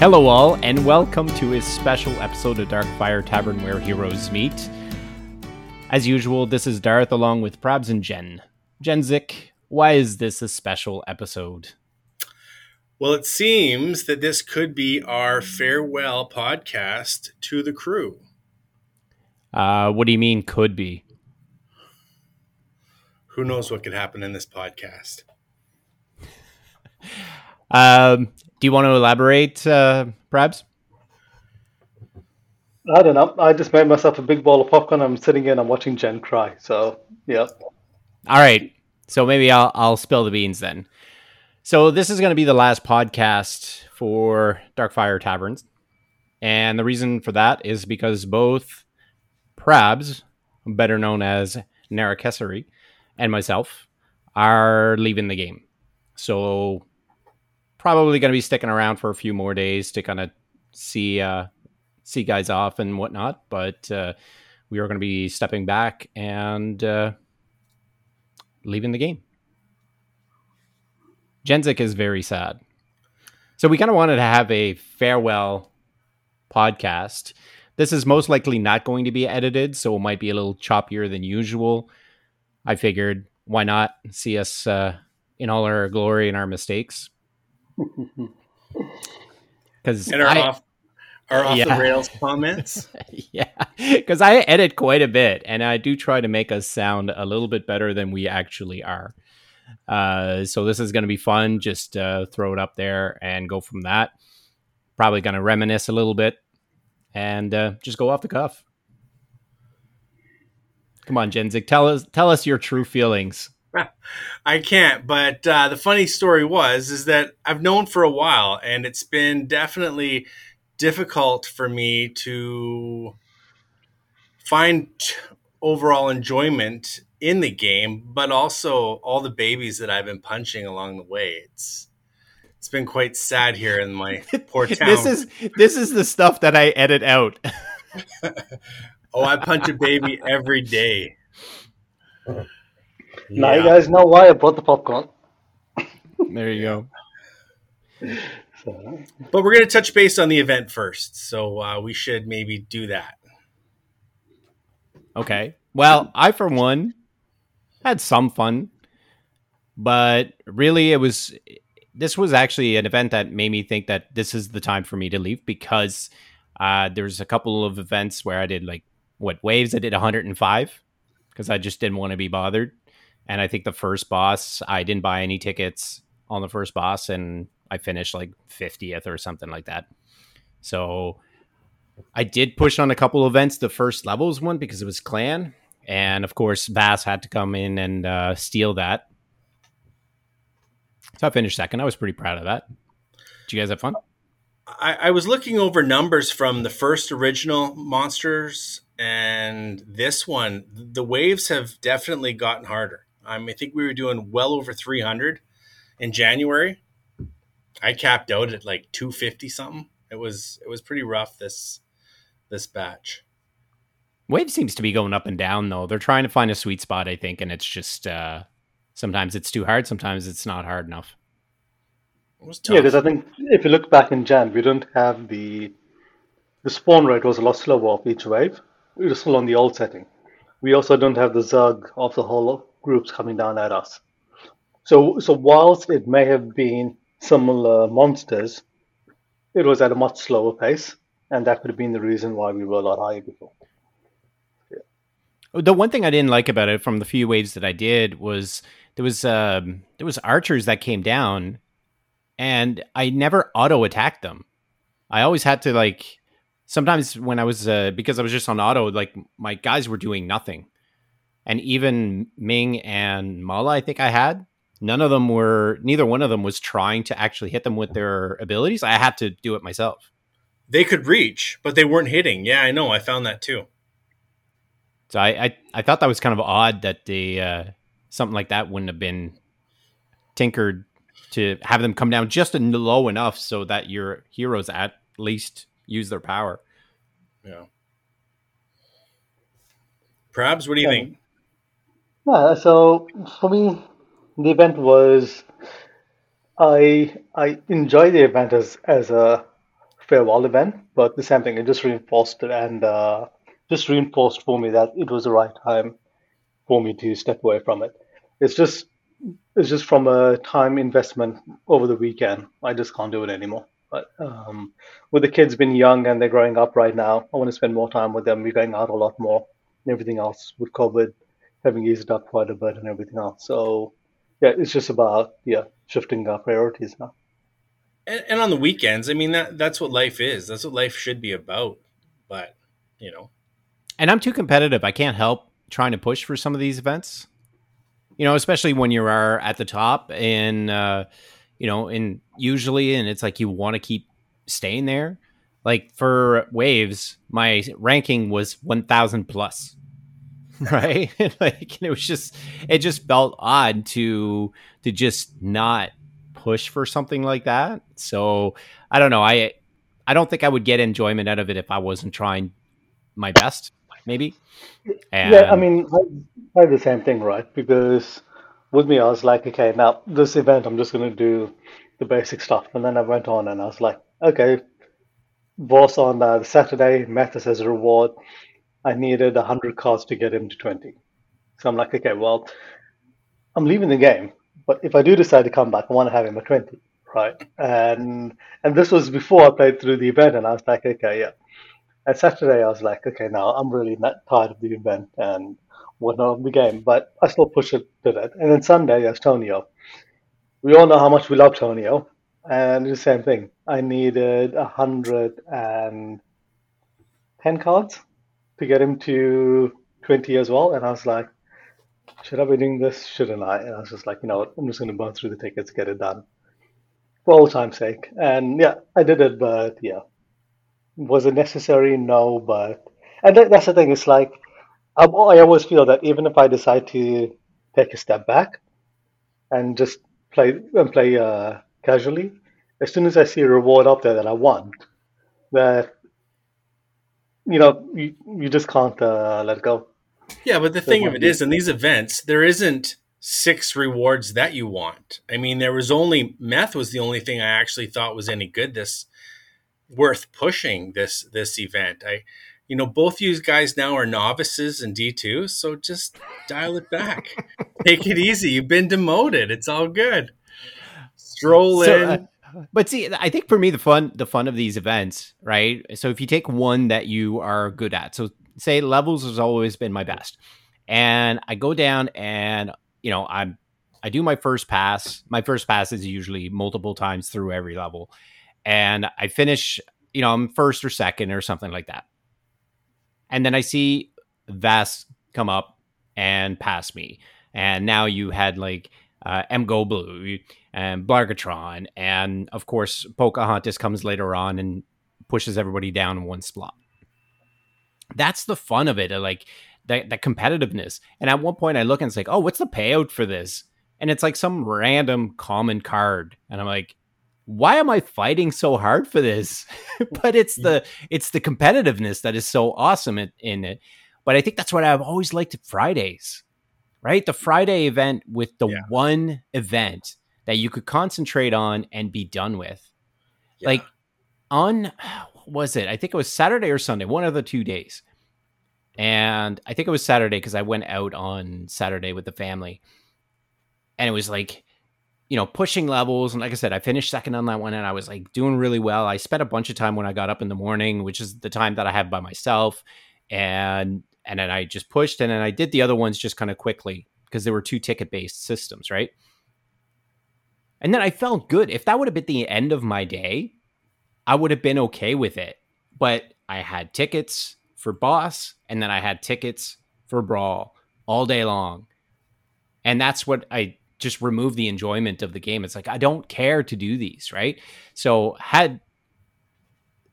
Hello, all, and welcome to a special episode of Darkfire Tavern where heroes meet. As usual, this is Darth along with Prabs and Jen. Jenzik, why is this a special episode? Well, it seems that this could be our farewell podcast to the crew. Uh, what do you mean, could be? Who knows what could happen in this podcast? Um, do you want to elaborate, uh, Prabs? I don't know. I just made myself a big bowl of popcorn. I'm sitting in. And I'm watching Jen cry. So, yeah. All right. So maybe I'll I'll spill the beans then. So this is going to be the last podcast for Darkfire Taverns, and the reason for that is because both Prabs, better known as Narakesari, and myself are leaving the game. So probably going to be sticking around for a few more days to kind of see uh, see guys off and whatnot. But uh, we are going to be stepping back and uh, leaving the game. Jenzik is very sad. So we kind of wanted to have a farewell podcast. This is most likely not going to be edited, so it might be a little choppier than usual. I figured, why not see us uh, in all our glory and our mistakes? Because and our I, off our off yeah. the rails comments. yeah, because I edit quite a bit, and I do try to make us sound a little bit better than we actually are. Uh, so this is going to be fun. Just uh, throw it up there and go from that. Probably going to reminisce a little bit and uh, just go off the cuff. Come on, Jenzik, tell us tell us your true feelings. I can't, but uh, the funny story was is that I've known for a while, and it's been definitely difficult for me to find overall enjoyment in the game, but also all the babies that I've been punching along the way. It's it's been quite sad here in my poor town. this is this is the stuff that I edit out. oh, I punch a baby every day. Now you guys know why I bought the popcorn. there you go. But we're going to touch base on the event first, so uh, we should maybe do that. Okay. Well, I for one had some fun, but really, it was this was actually an event that made me think that this is the time for me to leave because uh, there's a couple of events where I did like what waves. I did 105 because I just didn't want to be bothered. And I think the first boss, I didn't buy any tickets on the first boss, and I finished like 50th or something like that. So I did push on a couple events. The first levels one because it was clan, and of course Bass had to come in and uh, steal that. So I finished second. I was pretty proud of that. Did you guys have fun? I, I was looking over numbers from the first original monsters and this one. The waves have definitely gotten harder. Um, I think we were doing well over 300 in January. I capped out at like 250 something. It was it was pretty rough this this batch. Wave seems to be going up and down though. They're trying to find a sweet spot, I think, and it's just uh, sometimes it's too hard, sometimes it's not hard enough. Yeah, because I think if you look back in Jan, we didn't have the the spawn rate was a lot slower off each wave. We were still on the old setting. We also don't have the Zug of the whole groups coming down at us. So, so whilst it may have been similar monsters, it was at a much slower pace, and that could have been the reason why we were a lot higher before. The one thing I didn't like about it from the few waves that I did was there was um, there was archers that came down, and I never auto attacked them. I always had to like sometimes when I was uh, because I was just on auto, like my guys were doing nothing, and even Ming and Mala, I think I had none of them were neither one of them was trying to actually hit them with their abilities. I had to do it myself. They could reach, but they weren't hitting. Yeah, I know. I found that too. So I I, I thought that was kind of odd that the uh, something like that wouldn't have been tinkered to have them come down just low enough so that your heroes at least use their power. Yeah. Prabs, what do you yeah. think? Yeah, so for me, the event was I I enjoy the event as as a farewell event, but the same thing. It just reinforced it and uh, just reinforced for me that it was the right time for me to step away from it. It's just it's just from a time investment over the weekend. I just can't do it anymore. But um, with the kids being young and they're growing up right now, I want to spend more time with them. We're going out a lot more and everything else with COVID having eased up quite a bit and everything else. So yeah, it's just about yeah shifting our priorities now. And, and on the weekends, I mean that that's what life is. That's what life should be about. But you know, and I'm too competitive. I can't help trying to push for some of these events. You know, especially when you are at the top and uh, you know, and usually and it's like you want to keep staying there. Like for waves, my ranking was 1000 plus. Right? like it was just it just felt odd to to just not push for something like that. So, I don't know. I I don't think I would get enjoyment out of it if I wasn't trying my best maybe. And... Yeah, I mean, I, I the same thing, right? Because with me, I was like, okay, now this event, I'm just going to do the basic stuff. And then I went on and I was like, okay, boss on uh, the Saturday, Mathis as a reward, I needed 100 cards to get him to 20. So I'm like, okay, well, I'm leaving the game. But if I do decide to come back, I want to have him at 20, right? And and this was before I played through the event, and I was like, okay, yeah, and Saturday, I was like, okay, now I'm really not tired of the event and whatnot of the game, but I still push it to that. And then Sunday, there's Tonio. We all know how much we love Tonio, and it's the same thing. I needed a hundred and ten cards to get him to twenty as well, and I was like, should I be doing this? Shouldn't I? And I was just like, you know what? I'm just going to burn through the tickets, get it done for old time's sake. And yeah, I did it, but yeah, was it necessary? No, but and that's the thing. It's like I, I always feel that even if I decide to take a step back and just play and play uh, casually, as soon as I see a reward up there that I want, that you know you, you just can't uh, let go. Yeah, but the thing of it is, in these events, there isn't six rewards that you want. I mean, there was only meth was the only thing I actually thought was any good this worth pushing this this event. I you know, both you guys now are novices in D2, so just dial it back. Take it easy. You've been demoted. It's all good. Stroll so, in. Uh, but see, I think for me the fun the fun of these events, right? So if you take one that you are good at. So say levels has always been my best. And I go down and you know, I'm I do my first pass. My first pass is usually multiple times through every level and I finish, you know, I'm first or second or something like that. And then I see Vass come up and pass me. And now you had like uh, M Go Blue and Blargatron. And of course, Pocahontas comes later on and pushes everybody down in one spot. That's the fun of it, uh, like that, that competitiveness. And at one point, I look and it's like, oh, what's the payout for this? And it's like some random common card. And I'm like, why am I fighting so hard for this? but it's the it's the competitiveness that is so awesome in, in, it. But I think that's what I've always liked Fridays, right? The Friday event with the yeah. one event that you could concentrate on and be done with. Yeah. Like on was it? I think it was Saturday or Sunday, one of the two days. And I think it was Saturday because I went out on Saturday with the family. And it was like you know, pushing levels. And like I said, I finished second on that one and I was like doing really well. I spent a bunch of time when I got up in the morning, which is the time that I have by myself. And and then I just pushed and then I did the other ones just kind of quickly because there were two ticket based systems, right? And then I felt good. If that would have been the end of my day, I would have been okay with it. But I had tickets for boss and then I had tickets for brawl all day long. And that's what I just remove the enjoyment of the game. It's like I don't care to do these, right? So had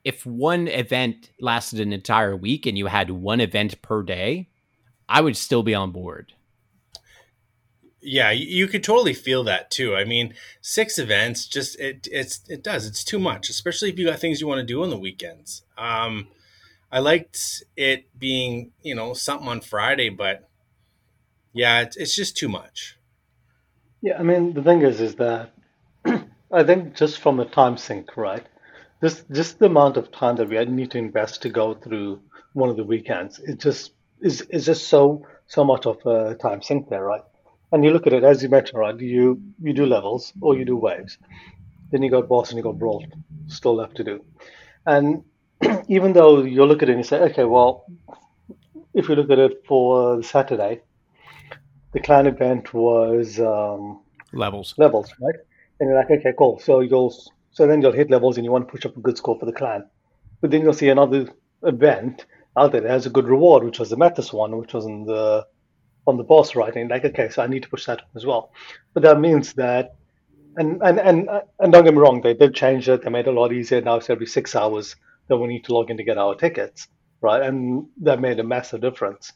if one event lasted an entire week and you had one event per day, I would still be on board. Yeah, you could totally feel that too. I mean, six events just it it's it does it's too much, especially if you got things you want to do on the weekends. Um, I liked it being you know something on Friday, but yeah, it's, it's just too much. Yeah, I mean the thing is, is that I think just from a time sink, right? just just the amount of time that we need to invest to go through one of the weekends, it just is is just so so much of a time sink there, right? And you look at it as you mentioned, right? You you do levels or you do waves, then you got boss and you got brawl still left to do, and even though you look at it and you say, okay, well, if you look at it for Saturday, the clan event was um, levels. Levels, right? And you're like, okay, cool. So you'll so then you'll hit levels and you want to push up a good score for the clan. But then you'll see another event out there that has a good reward, which was the Metis one, which was in the on the boss? And like, okay, so I need to push that as well. But that means that and and and and don't get me wrong, they did change it. They made it a lot easier. Now it's every six hours that we need to log in to get our tickets, right? And that made a massive difference.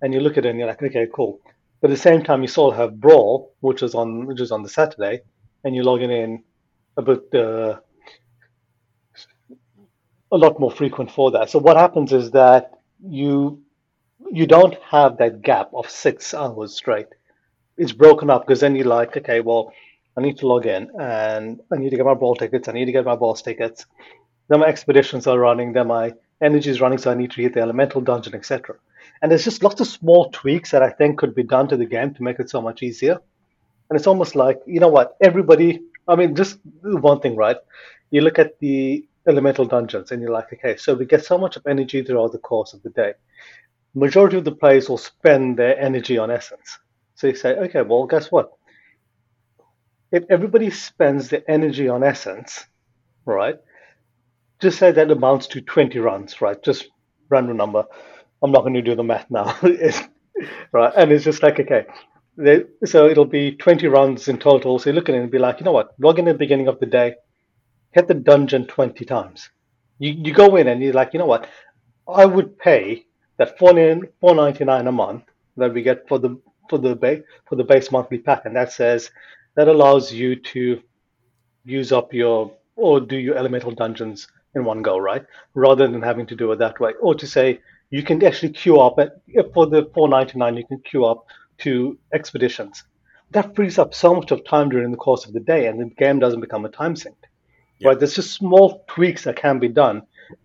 And you look at it and you're like, okay, cool. But at the same time, you still have Brawl, which is on which is on the Saturday, and you're logging in a bit uh, a lot more frequent for that. So what happens is that you you don't have that gap of six hours straight. It's broken up because then you're like, okay, well, I need to log in and I need to get my ball tickets. I need to get my boss tickets. Then my expeditions are running. Then my energy is running, so I need to hit the elemental dungeon, etc. And there's just lots of small tweaks that I think could be done to the game to make it so much easier. And it's almost like, you know what, everybody, I mean, just one thing, right? You look at the elemental dungeons and you're like, okay, so we get so much of energy throughout the course of the day. Majority of the players will spend their energy on essence. So you say, okay, well, guess what? If everybody spends their energy on essence, right? Just say that amounts to 20 runs, right? Just random number. I'm not going to do the math now. right. And it's just like, okay, so it'll be 20 runs in total. So you look at it and be like, you know what? Log in at the beginning of the day, hit the dungeon 20 times. You, you go in and you're like, you know what? I would pay that 4.99 a month that we get for the for the base for the base monthly pack, and that says that allows you to use up your or do your elemental dungeons in one go, right? Rather than having to do it that way, or to say you can actually queue up at, for the 499 you can queue up to expeditions that frees up so much of time during the course of the day and the game doesn't become a time sink yeah. right there's just small tweaks that can be done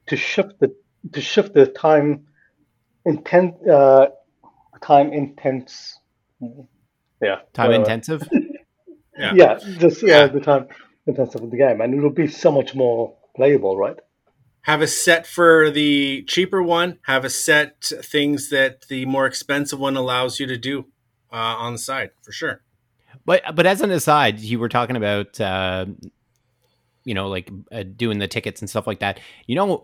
to shift the to shift the time intent uh, time intense. Yeah. Time whatever. intensive? Yeah. Yeah just yeah. Uh, the time intensive of the game and it'll be so much more playable right? Have a set for the cheaper one have a set things that the more expensive one allows you to do uh, on the side for sure. But but as an aside you were talking about uh, you know like uh, doing the tickets and stuff like that. You know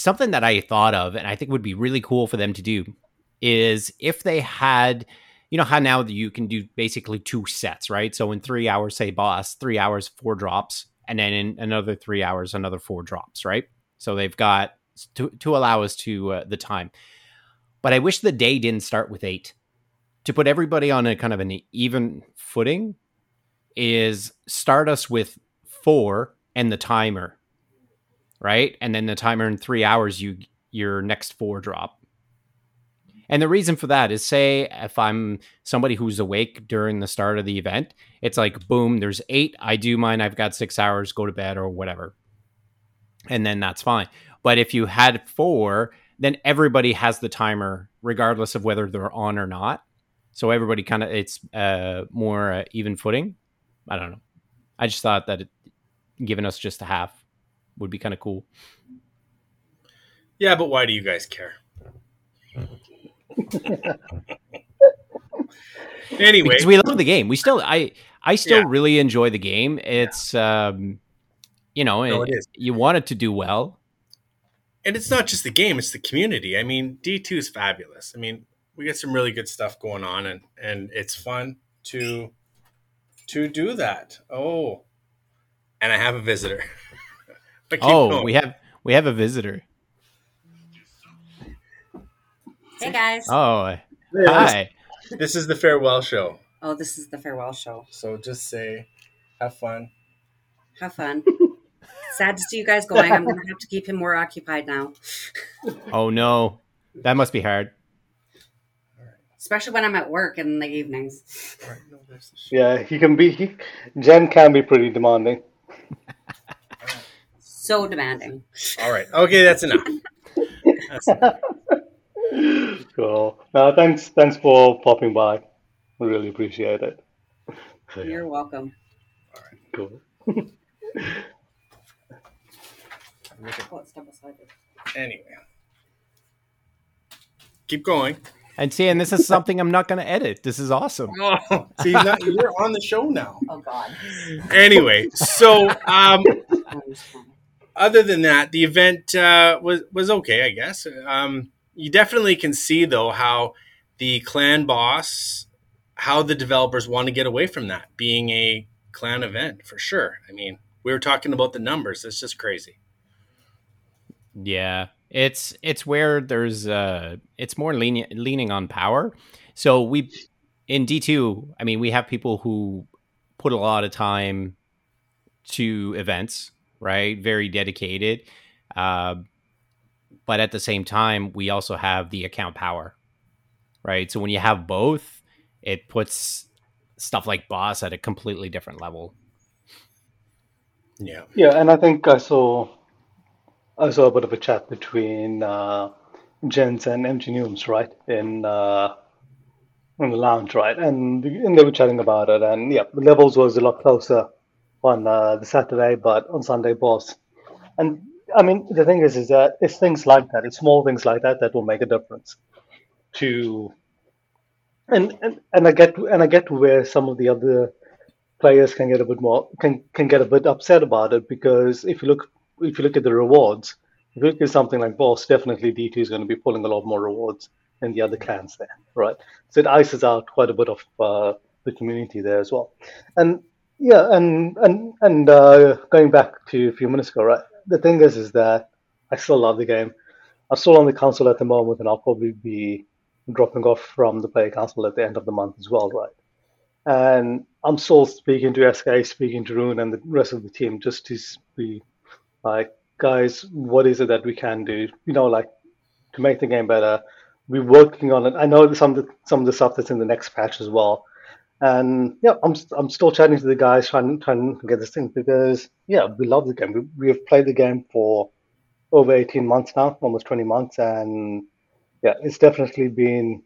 something that i thought of and i think would be really cool for them to do is if they had you know how now you can do basically two sets right so in three hours say boss three hours four drops and then in another three hours another four drops right so they've got to, to allow us to uh, the time. But I wish the day didn't start with eight. To put everybody on a kind of an even footing is start us with four and the timer, right? And then the timer in three hours, you your next four drop. And the reason for that is say if I'm somebody who's awake during the start of the event, it's like boom, there's eight. I do mine, I've got six hours, go to bed or whatever and then that's fine. But if you had four, then everybody has the timer, regardless of whether they're on or not. So everybody kind of it's uh, more uh, even footing. I don't know. I just thought that it, giving us just a half would be kind of cool. Yeah, but why do you guys care? anyway, because we love the game. We still, I, I still yeah. really enjoy the game. It's, yeah. um, you know, no, it, you want it to do well. And it's not just the game; it's the community. I mean, D two is fabulous. I mean, we get some really good stuff going on, and and it's fun to to do that. Oh, and I have a visitor. oh, going. we have we have a visitor. Hey guys. Oh, hi. This is the farewell show. Oh, this is the farewell show. So just say, have fun. Have fun. Sad to see you guys going. I'm going to have to keep him more occupied now. oh no, that must be hard. Especially when I'm at work in the evenings. Yeah, he can be. He, Jen can be pretty demanding. So demanding. All right. Okay, that's enough. that's enough. cool. Thanks. Thanks for popping by. We really appreciate it. You're welcome. All right. Cool. Anyway, keep going. And see, and this is something I'm not going to edit. This is awesome. Oh, see, not, you're on the show now. Oh God. Anyway, so um, other than that, the event uh, was was okay, I guess. Um, you definitely can see though how the clan boss, how the developers want to get away from that being a clan event for sure. I mean, we were talking about the numbers. It's just crazy. Yeah, it's it's where there's uh it's more leaning leaning on power. So we in D2, I mean, we have people who put a lot of time to events, right? Very dedicated. Uh, but at the same time, we also have the account power, right? So when you have both, it puts stuff like boss at a completely different level. Yeah. Yeah, and I think I saw I saw a bit of a chat between uh, Jens and MG Nooms, right, in uh, in the lounge, right, and and they were chatting about it, and yeah, the levels was a lot closer on uh, the Saturday, but on Sunday, boss. And I mean, the thing is, is that it's things like that, it's small things like that that will make a difference. To and and, and I get and I get where some of the other players can get a bit more can can get a bit upset about it because if you look if you look at the rewards, if you look at something like Boss, definitely D2 is going to be pulling a lot more rewards than the other clans there, right? So it ices out quite a bit of uh, the community there as well. And yeah, and and and uh, going back to a few minutes ago, right? The thing is, is that I still love the game. I'm still on the console at the moment, and I'll probably be dropping off from the player console at the end of the month as well, right? And I'm still speaking to SK, speaking to Rune and the rest of the team just to be like, guys, what is it that we can do? You know, like to make the game better. We're working on it. I know some of the, some of the stuff that's in the next patch as well. And yeah, I'm I'm still chatting to the guys trying trying to get this thing because yeah, we love the game. We, we have played the game for over 18 months now, almost 20 months, and yeah, it's definitely been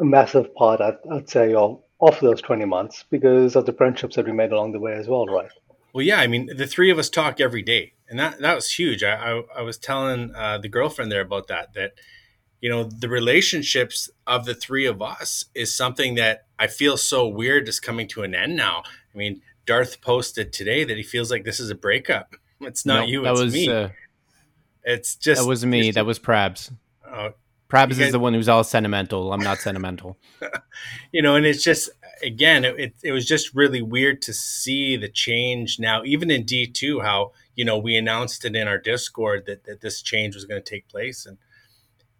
a massive part, I'd, I'd say, of, of those 20 months because of the friendships that we made along the way as well, right? Well, yeah, I mean, the three of us talk every day, and that that was huge. I I, I was telling uh, the girlfriend there about that. That you know, the relationships of the three of us is something that I feel so weird just coming to an end now. I mean, Darth posted today that he feels like this is a breakup. It's not you, that it's was, me. Uh, it's just that was me. Just, that was Prabs. Uh, Prabs is the one who's all sentimental. I'm not sentimental. you know, and it's just again, it, it was just really weird to see the change now, even in D2, how, you know, we announced it in our Discord that, that this change was going to take place. And,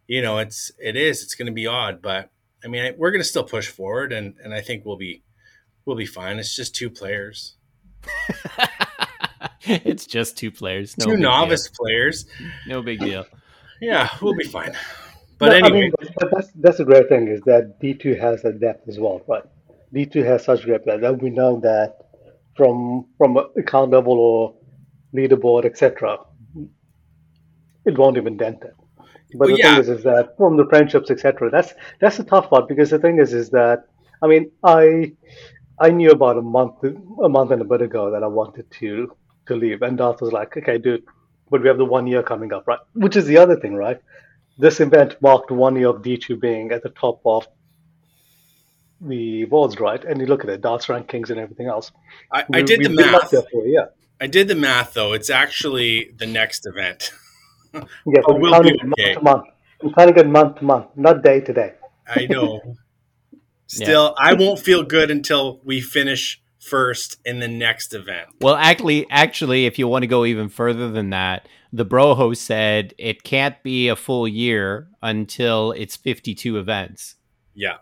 you know, it's, it is, it's going to be odd, but I mean, we're going to still push forward and, and I think we'll be, we'll be fine. It's just two players. it's just two players. No two novice deal. players. No big deal. Yeah, we'll be fine. But no, anyway, I mean, that's that's a great thing is that D two has a depth as well, right? D2 has such great players that we know that from from account level or leaderboard, etc., it won't even dent it. But well, the yeah. thing is, is that from the friendships, etc., that's that's the tough part because the thing is, is that I mean, I I knew about a month a month and a bit ago that I wanted to to leave, and Darth was like, "Okay, dude, but we have the one year coming up, right?" Which is the other thing, right? This event marked one year of D2 being at the top of the boards right, and you look at it, DOTS rankings and everything else. I, I did the math. For, yeah. I did the math though. It's actually the next event. Yeah, so we'll be okay. month to month. I'm planning it month to month, not day to day. I know. Still, yeah. I won't feel good until we finish first in the next event. Well, actually, actually, if you want to go even further than that, the Broho said it can't be a full year until it's 52 events. Yeah.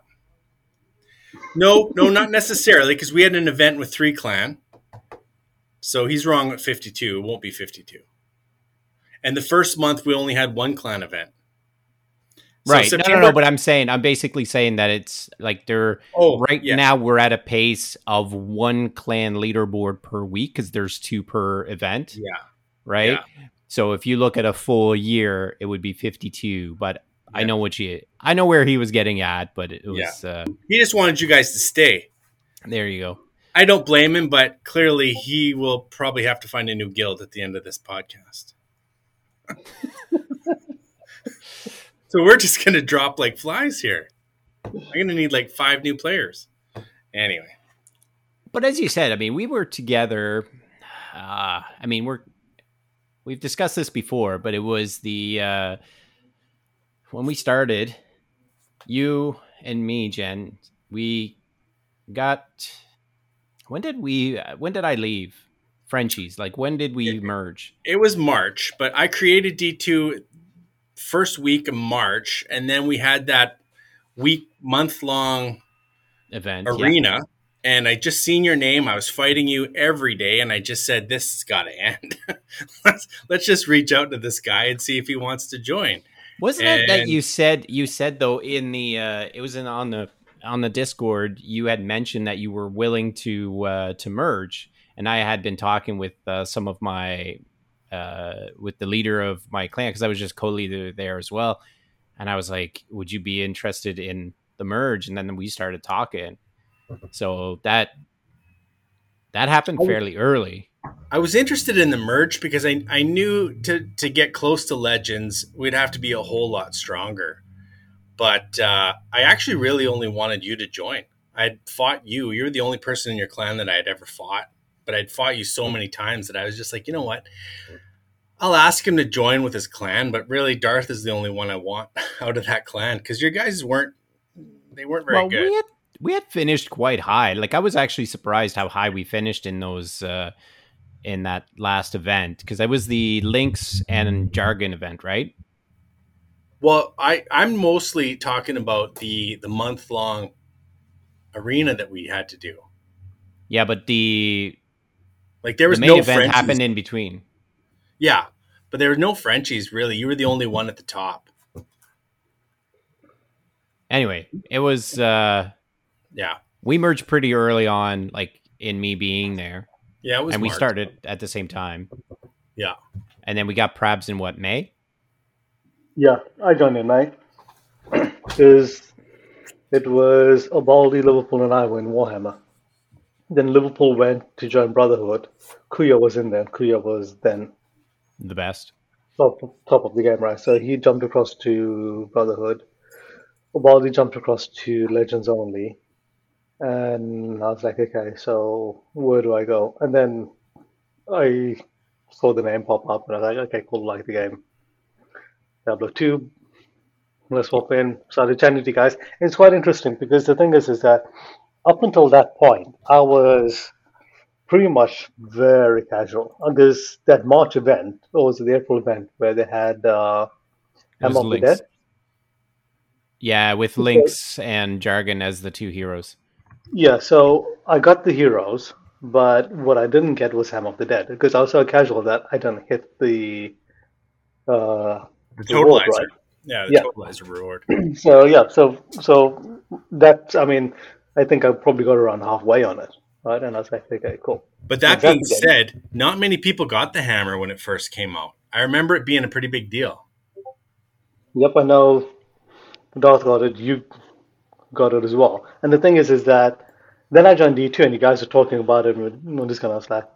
No, no, not necessarily, because we had an event with three clan. So he's wrong at 52. It won't be 52. And the first month we only had one clan event. So right. September- no, no, no. But I'm saying, I'm basically saying that it's like they're oh, right yeah. now we're at a pace of one clan leaderboard per week because there's two per event. Yeah. right? Yeah. So if you look at a full year, it would be 52. But yeah. I know what you, I know where he was getting at, but it was. Yeah. Uh, he just wanted you guys to stay. There you go. I don't blame him, but clearly he will probably have to find a new guild at the end of this podcast. So we're just to drop like flies here. I'm to need like five new players. Anyway. But as you said, I mean, we were together. Uh, I mean, we're we've discussed this before, but it was the uh, when we started, you and me, Jen, we got when did we when did I leave Frenchies? Like when did we it, merge? It was March, but I created D2 first week of March and then we had that week month long event arena yeah. and I just seen your name. I was fighting you every day and I just said this has got to end. let's let's just reach out to this guy and see if he wants to join. Wasn't and, it that you said you said though in the uh it was in on the on the Discord, you had mentioned that you were willing to uh, to merge, and I had been talking with uh, some of my uh, with the leader of my clan because I was just co-leader there as well, and I was like, "Would you be interested in the merge?" And then we started talking. So that that happened fairly early. I was interested in the merge because I, I knew to to get close to legends, we'd have to be a whole lot stronger. But uh, I actually really only wanted you to join. I'd fought you. You were the only person in your clan that I had ever fought. But I'd fought you so many times that I was just like, you know what? I'll ask him to join with his clan, but really, Darth is the only one I want out of that clan because your guys weren't they weren't very well, good. We had, we had finished quite high. Like I was actually surprised how high we finished in those uh, in that last event because that was the Links and Jargon event, right? Well, I I'm mostly talking about the the month long arena that we had to do. Yeah, but the like there was the main no event Frenchies. happened in between. Yeah, but there were no Frenchies really. You were the only one at the top. Anyway, it was uh yeah. We merged pretty early on, like in me being there. Yeah, it was and March. we started at the same time. Yeah, and then we got Prabs in what May. Yeah, I joined in May. Because it was Obaldi, Liverpool, and I were in Warhammer. Then Liverpool went to join Brotherhood. Kuya was in there. Kuya was then the best. Top, top of the game, right? So he jumped across to Brotherhood. Obaldi jumped across to Legends Only. And I was like, okay, so where do I go? And then I saw the name pop up and I was like, okay, cool, like the game. Diablo 2. Let's hop in. Chatting to you guys. It's quite interesting because the thing is, is that up until that point, I was pretty much very casual. Because that March event, or was it the April event, where they had uh, Hammer of the Dead? Yeah, with Links and Jargon as the two heroes. Yeah, so I got the heroes, but what I didn't get was Ham of the Dead because I was so casual that I didn't hit the uh, the totalizer. Reward, right? Yeah, the yeah. totalizer reward. so yeah, so so that I mean, I think I probably got around halfway on it, right? And I was like, okay, cool. But that being said, not many people got the hammer when it first came out. I remember it being a pretty big deal. Yep, I know. Darth got it. You got it as well. And the thing is, is that then I joined D two, and you guys were talking about it, and we're just kind of like,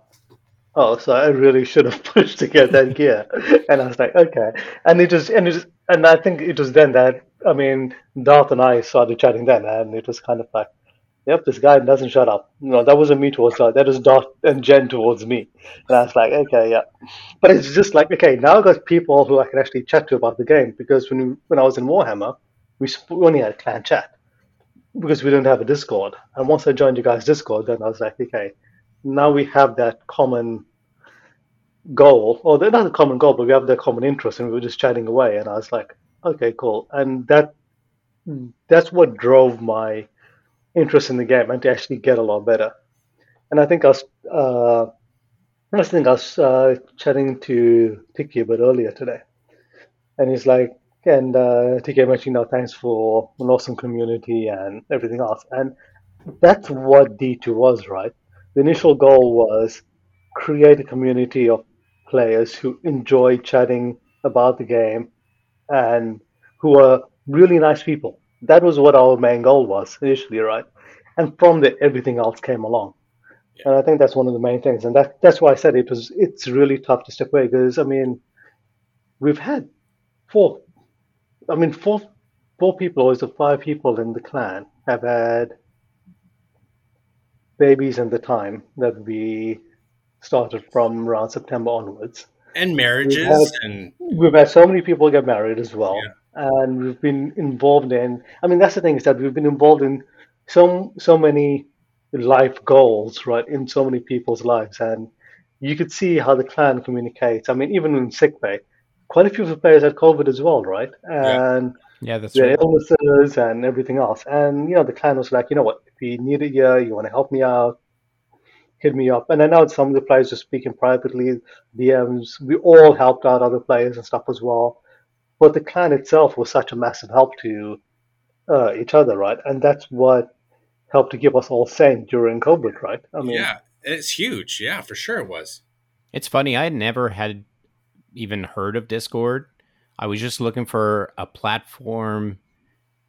oh, so I really should have pushed to get that gear. and I was like, okay. And it was, and it was, and I think it was then that, I mean, Darth and I started chatting then, and it was kind of like, yep, this guy doesn't shut up. No, that wasn't me towards Darth. That was Darth and Jen towards me. And I was like, okay, yeah. But it's just like, okay, now I've got people who I can actually chat to about the game because when when I was in Warhammer, we only had clan chat because we didn't have a Discord. And once I joined you guys' Discord, then I was like, okay, now we have that common goal, or not a common goal, but we have that common interest, and we were just chatting away. And I was like, okay, cool. And that that's what drove my interest in the game and to actually get a lot better. And I think I was, uh, I think I was uh, chatting to Tiki a bit earlier today, and he's like, and uh, Tiki mentioned, know, thanks for an awesome community and everything else. And that's what D2 was, right? The initial goal was create a community of players who enjoy chatting about the game and who are really nice people. That was what our main goal was initially, right? And from there, everything else came along. Yeah. And I think that's one of the main things. And that, that's why I said it was it's really tough to step away because, I mean, we've had four, I mean, four, four people or five people in the clan have had babies in the time that we started from around September onwards. And marriages we've had, and we've had so many people get married as well. Yeah. And we've been involved in I mean that's the thing is that we've been involved in so so many life goals, right, in so many people's lives. And you could see how the clan communicates. I mean, even in sick bay, quite a few of the players had COVID as well, right? And yeah, yeah that's right. illnesses and everything else. And you know, the clan was like, you know what, if you need it here, you want to help me out, hit me up. And I know some of the players are speaking privately, DMs. We all helped out other players and stuff as well. But the clan itself was such a massive help to uh, each other, right? And that's what helped to keep us all sane during COVID, right? I mean, yeah, it's huge. Yeah, for sure it was. It's funny. I never had even heard of Discord. I was just looking for a platform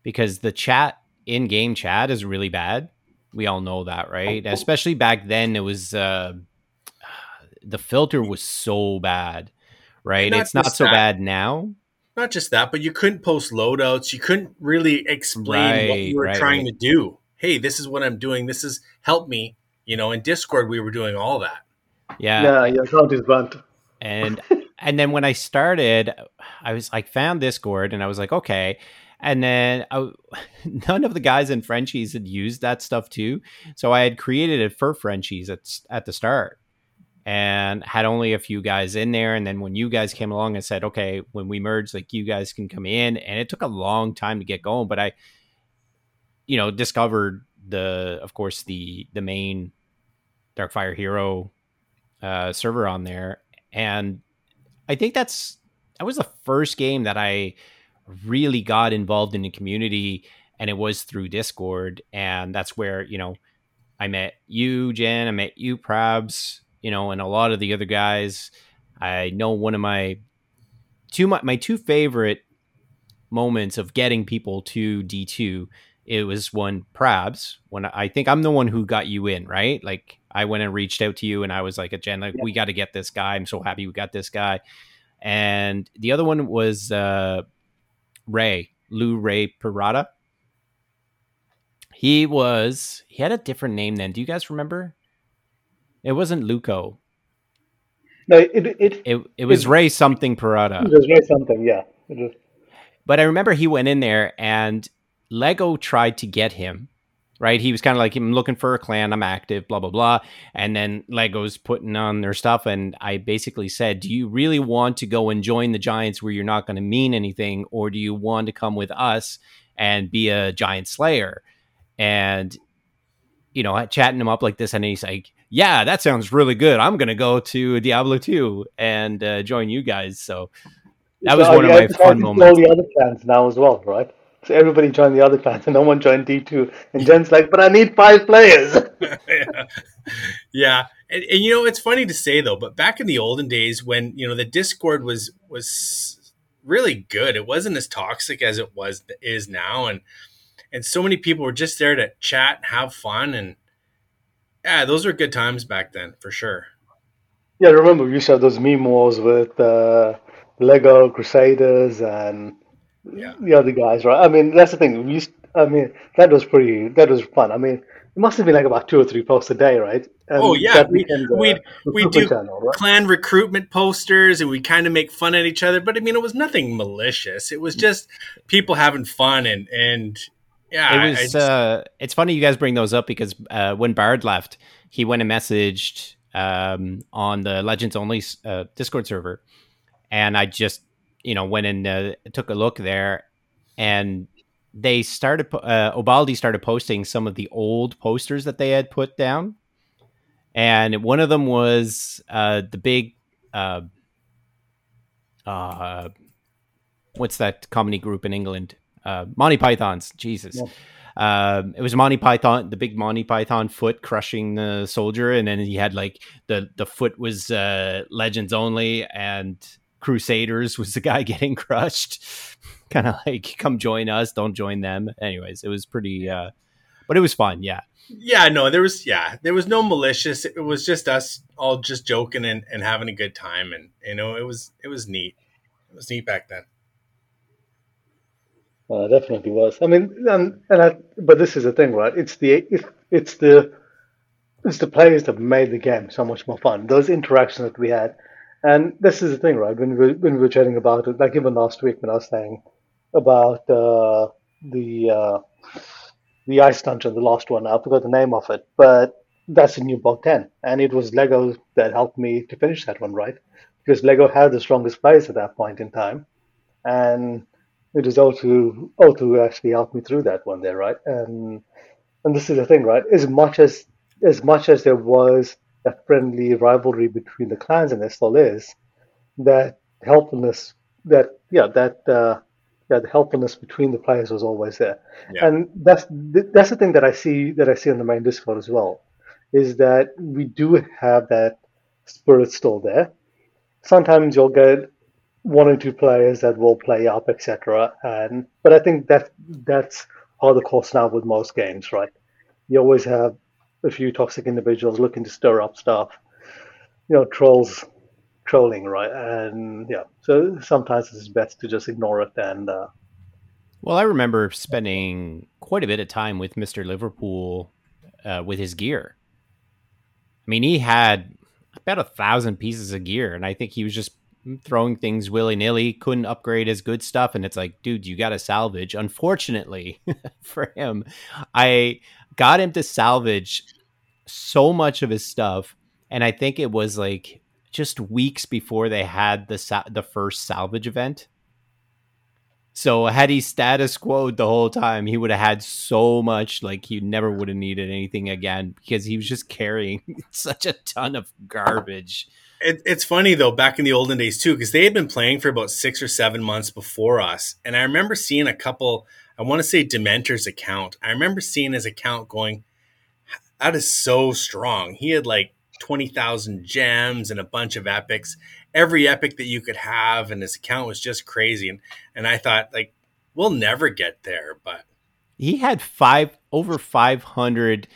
because the chat in game chat is really bad. We all know that, right? Especially back then, it was uh, the filter was so bad, right? Not it's not so that. bad now. Not just that, but you couldn't post loadouts. You couldn't really explain right, what you were right, trying right. to do. Hey, this is what I'm doing. This is help me. You know, in Discord, we were doing all that. Yeah. Yeah, your account is burnt. And and then when I started, I was like found Discord, and I was like, okay. And then I, none of the guys in Frenchies had used that stuff too. So I had created it for Frenchies at, at the start and had only a few guys in there. And then when you guys came along and said, okay, when we merge, like you guys can come in. And it took a long time to get going, but I, you know, discovered the, of course, the, the main Darkfire Hero uh, server on there. And I think that's, that was the first game that I, really got involved in the community and it was through discord and that's where you know i met you jen i met you prabs you know and a lot of the other guys i know one of my two my, my two favorite moments of getting people to d2 it was one prabs when i think i'm the one who got you in right like i went and reached out to you and i was like a jen like yeah. we got to get this guy i'm so happy we got this guy and the other one was uh Ray, Lou Ray Parada. He was he had a different name then. Do you guys remember? It wasn't Luco. No, it it it, it was it, Ray something Parada. It was Ray something, yeah. But I remember he went in there and Lego tried to get him right? He was kind of like, I'm looking for a clan, I'm active, blah, blah, blah. And then Lego's putting on their stuff. And I basically said, Do you really want to go and join the Giants where you're not going to mean anything? Or do you want to come with us and be a Giant Slayer? And, you know, chatting him up like this. And he's like, Yeah, that sounds really good. I'm going to go to Diablo 2 and uh, join you guys. So that was so one of my fun moments. All the other clans now as well, right? So everybody joined the other clans and no one joined D2. And Jen's like, but I need five players. yeah. yeah. And, and, you know, it's funny to say though, but back in the olden days when, you know, the Discord was, was really good. It wasn't as toxic as it was, is now. And, and so many people were just there to chat and have fun. And yeah, those were good times back then for sure. Yeah. I remember we used to have those meme wars with, uh, Lego Crusaders and yeah. the other guys, right? I mean, that's the thing. We used, I mean, that was pretty. That was fun. I mean, it must have been like about two or three posts a day, right? And oh yeah, we we we do channel, right? clan recruitment posters, and we kind of make fun at each other. But I mean, it was nothing malicious. It was just people having fun, and and yeah, it was. Just, uh, it's funny you guys bring those up because uh, when Bard left, he went and messaged um, on the Legends Only uh, Discord server, and I just you know went and uh, took a look there, and they started. Uh, Obaldi started posting some of the old posters that they had put down, and one of them was uh, the big. Uh, uh, what's that comedy group in England? Uh, Monty Python's. Jesus. Yeah. Um, it was Monty Python, the big Monty Python foot crushing the soldier, and then he had like the the foot was uh, Legends only, and Crusaders was the guy getting crushed. kind of like, come join us, don't join them. Anyways, it was pretty, uh, but it was fun. Yeah. Yeah, no, there was, yeah, there was no malicious. It was just us all just joking and, and having a good time. And, you know, it was, it was neat. It was neat back then. Uh, definitely was. I mean, and, and I, but this is the thing, right? It's the it's, the it's the players that made the game so much more fun. Those interactions that we had, and this is the thing, right? When we when we were chatting about it, like even last week when I was saying about uh, the uh, the ice dungeon, the last one, I forgot the name of it, but that's a new Bog Ten, and it was Lego that helped me to finish that one, right? Because Lego had the strongest players at that point in time, and it was O2 O2 actually helped me through that one there, right? And and this is the thing, right? As much as as much as there was a friendly rivalry between the clans, and there still is, that helpfulness, that yeah, that uh, yeah, the helpfulness between the players was always there, yeah. and that's that's the thing that I see that I see on the main Discord as well, is that we do have that spirit still there. Sometimes you'll get one or two players that will play up, etc. And but I think that that's of the course now with most games, right? You always have a few toxic individuals looking to stir up stuff, you know, trolls trolling, right? And yeah, so sometimes it's best to just ignore it and. Uh, well, I remember spending quite a bit of time with Mister Liverpool uh, with his gear. I mean, he had about a thousand pieces of gear, and I think he was just throwing things willy nilly, couldn't upgrade his good stuff. And it's like, dude, you got to salvage. Unfortunately for him, I got him to salvage so much of his stuff. And I think it was like just weeks before they had the sa- the first salvage event. So had he status quoed the whole time, he would have had so much like he never would have needed anything again because he was just carrying such a ton of garbage it, it's funny though, back in the olden days too, because they had been playing for about six or seven months before us, and I remember seeing a couple. I want to say Dementor's account. I remember seeing his account going, "That is so strong." He had like twenty thousand gems and a bunch of epics, every epic that you could have, and his account was just crazy. And and I thought like, we'll never get there, but he had five over five hundred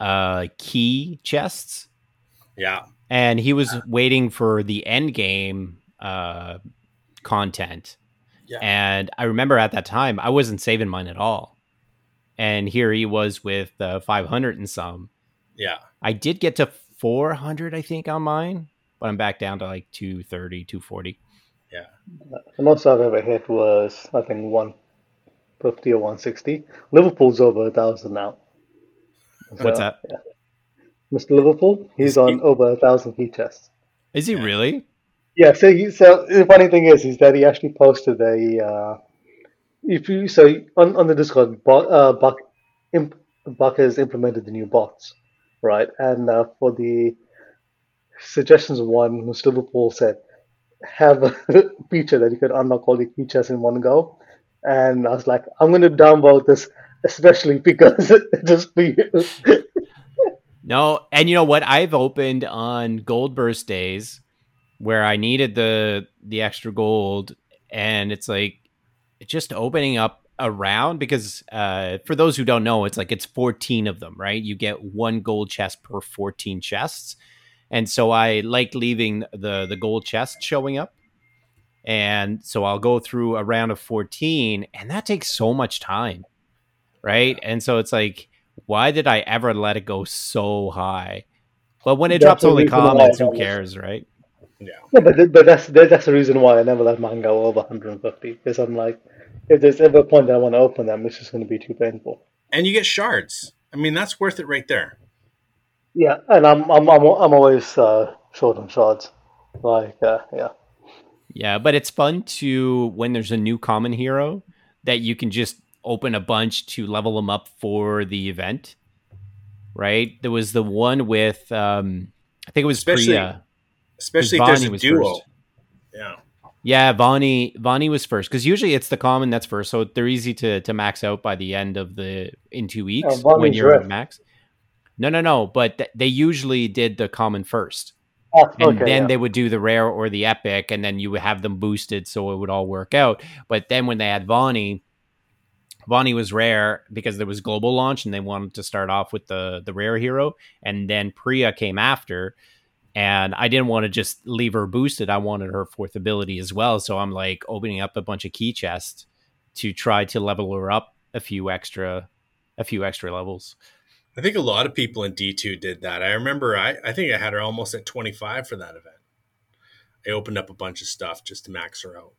uh, key chests. Yeah and he was waiting for the end game uh, content. Yeah. And I remember at that time I wasn't saving mine at all, and here he was with uh, 500 and some. Yeah, I did get to 400, I think, on mine, but I'm back down to like 230, 240. Yeah, the most I've ever hit was I think 150 or 160. Liverpool's over a thousand now. So, What's that? Yeah. Mr. Liverpool. He's on over a thousand key chests. Is he really? Yeah. So, he, so the funny thing is, is that he actually posted a. Uh, if you so on, on the Discord, uh, Buck, imp, Buck has implemented the new bots, right? And uh, for the suggestions one, Mr. Liverpool said have a feature that you could unlock all the key chests in one go. And I was like, I'm going to downvote this, especially because it just for you. No, and you know what? I've opened on gold burst days where I needed the the extra gold, and it's like just opening up around because uh, for those who don't know, it's like it's 14 of them, right? You get one gold chest per 14 chests. And so I like leaving the the gold chest showing up. And so I'll go through a round of 14 and that takes so much time. Right? And so it's like why did I ever let it go so high? But when it that's drops only comments, who cares, right? Yeah. yeah but, but that's that's the reason why I never let mine go over 150 because I'm like, if there's ever a point that I want to open them, it's just going to be too painful. And you get shards. I mean, that's worth it right there. Yeah, and I'm I'm I'm, I'm always uh, short on shards. Like, uh, yeah. Yeah, but it's fun to when there's a new common hero that you can just open a bunch to level them up for the event. Right? There was the one with um I think it was especially, Priya. Especially if there's a duo. First. Yeah. Yeah, Vani Vani was first because usually it's the common that's first, so they're easy to to max out by the end of the in two weeks Oh, when you're at max. No, no, no. But th- they usually did the common first, Ah, and okay, then yeah. they would do the rare or the epic, and then you would have them boosted, so it would all work out. But then when they had Vani, Vani was rare because there was global launch, and they wanted to start off with the the rare hero, and then Priya came after, and I didn't want to just leave her boosted. I wanted her fourth ability as well, so I'm like opening up a bunch of key chests to try to level her up a few extra, a few extra levels. I think a lot of people in D2 did that. I remember I, I think I had her almost at 25 for that event. I opened up a bunch of stuff just to max her out.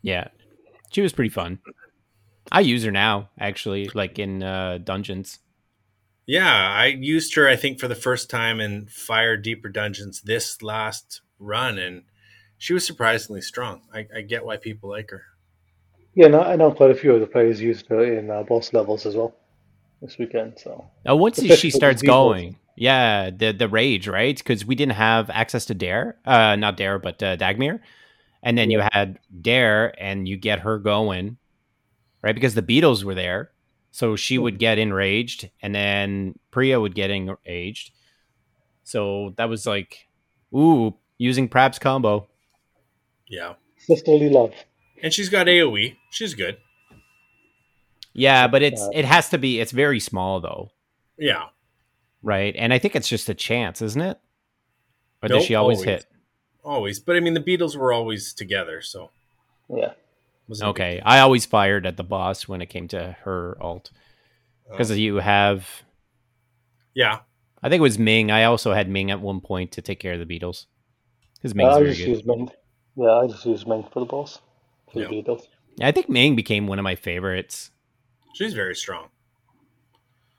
Yeah, she was pretty fun. I use her now, actually, like in uh, dungeons. Yeah, I used her, I think, for the first time in Fire Deeper Dungeons this last run, and she was surprisingly strong. I, I get why people like her. Yeah, no, I know quite a few of the players used her in uh, boss levels as well this weekend. So Now, once Especially she starts Beatles. going, yeah, the the rage, right? Because we didn't have access to Dare, uh, not Dare, but uh, Dagmir, and then you had Dare, and you get her going, right? Because the Beatles were there, so she would get enraged, and then Priya would get enraged. So that was like, ooh, using Prab's combo. Yeah. sisterly love. And she's got AoE. She's good. Yeah, but it's it has to be. It's very small though, Yeah. right? And I think it's just a chance, isn't it? Or Nope, does she always, always. hit? Always. But I mean, the Beatles were always together, so. Yeah, it wasn't a big Okay, I always fired at the boss when it came to her alt deal. because you have. yeah. I think it was Ming. I also had Ming at one point to take care of the Beatles because Uh, Ming's I very just good. use Ming. Yeah, I just use Ming for the boss. For Yeah. the Beatles. I think Ming became one of my favorites. She's very strong.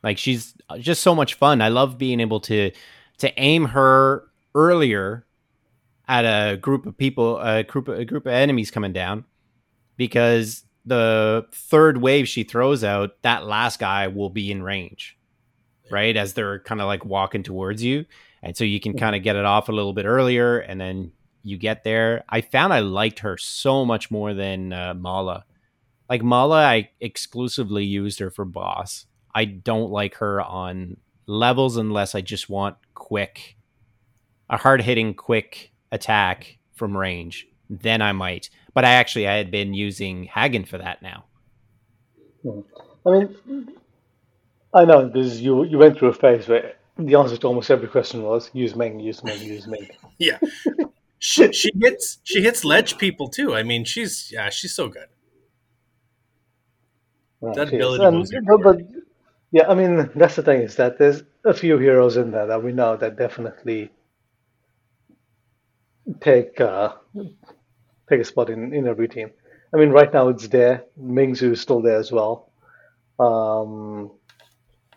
Like she's just so much fun. I love being able to to aim her earlier at a group of people, a group a group of enemies coming down, because the third wave she throws out, that last guy will be in range, right? As they're kind of like walking towards you, and so you can kind of get it off a little bit earlier, and then you get there. I found I liked her so much more than uh, Mala. Like Mala, I exclusively used her for boss. I don't like her on levels unless I just want quick, a hard hitting quick attack from range. Then I might. But I actually I had been using Hagen for that now. I mean, I know because you you went through a phase where the answer to almost every question was use Ming, use Ming, use Ming. Yeah. she, she hits she hits ledge people too. I mean, she's yeah, she's so good. Right, That ability And- goes but, but yeah, I mean that's the thing is that there's a few heroes in there that we know that definitely take uh, take a spot in in every team. I mean, right now it's there. Mingzu is still there as well. Um,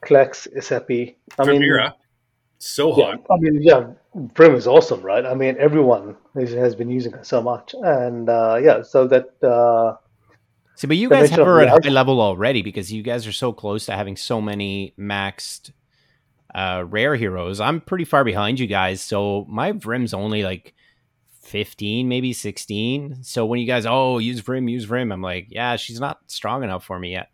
Klex, Isepi. I mean, Vermeera, so yeah, hot. I mean, yeah, Prim is awesome, right? I mean, everyone is, has been using her so much, and uh, yeah, so that uh, See, but you guys have of her at the high level already because you guys are so close to having so many maxed uh, rare heroes. I'm pretty far behind you guys, so my Vrim's only like 15, maybe 16. So when you guys, oh, use Vrim, use Vrim, I'm like, yeah, she's not strong enough for me yet.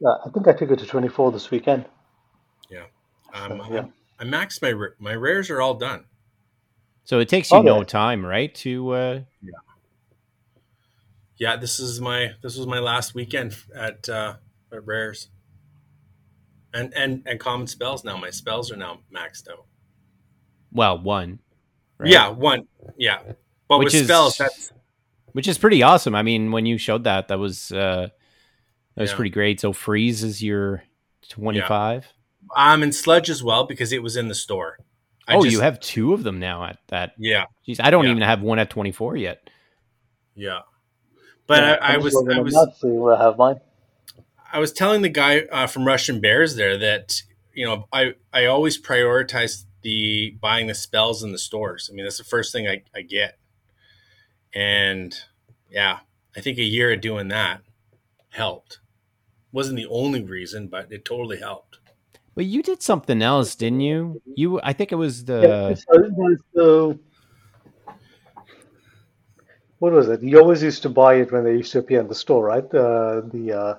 yeah, I think I took her to 24 this weekend. Um, Yeah. I maxed my ra- my rares are all done. So it takes you Okay. no time, right? To uh, Yeah, this is my this was my last weekend at uh, at rares. And and and common spells now. My spells are now maxed out. well, one. Right? Yeah, one. Yeah, but Which with is- spells, that's which is pretty awesome. I mean, when you showed that, that was uh, that was Yeah. pretty great. So freeze is your 25. um and sludge as well because it was in the store. I oh, just- you have two of them now at that. yeah Jeez, I don't Yeah. even have one at 24 yet. yeah. But Yeah, I, I was I at was that, see where I have mine. I was telling the guy uh, from Russian Bears there that you know I I always prioritize the buying the spells in the stores. I mean that's the first thing I, I get, and yeah, I think a year of doing that helped. wasn't the only reason, but it totally helped. But you did something else, didn't you? You, I think it was the. yeah, so, so what was it? You always used to buy it when they used to appear in the store, right? Uh, the uh,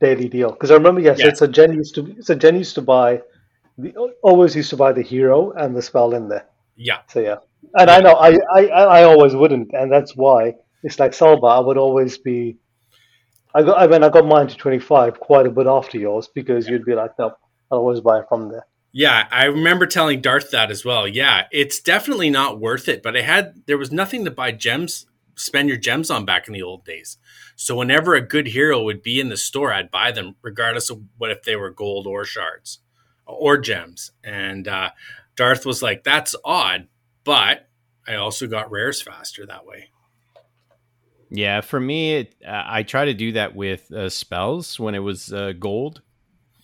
daily deal. Because I remember, yes, yes. so Jen used to. So Jen used to buy. The, always used to buy the hero and the spell in there. Yeah. So yeah, and yeah. I know I, I I always wouldn't, and that's why it's like Salva. I would always be. I got. I mean, I got mine to twenty five quite a bit after yours because yeah. you'd be like, no, I always buy from there. Yeah, I remember telling Darth that as well. Yeah, it's definitely not worth it, but I had there was nothing to buy gems, spend your gems on back in the old days. So whenever a good hero would be in the store, I'd buy them regardless of what if they were gold or shards or gems. And uh, Darth was like, "That's odd," but I also got rares faster that way. Yeah, for me, it, uh, I try to do that with uh, spells when it was uh, gold,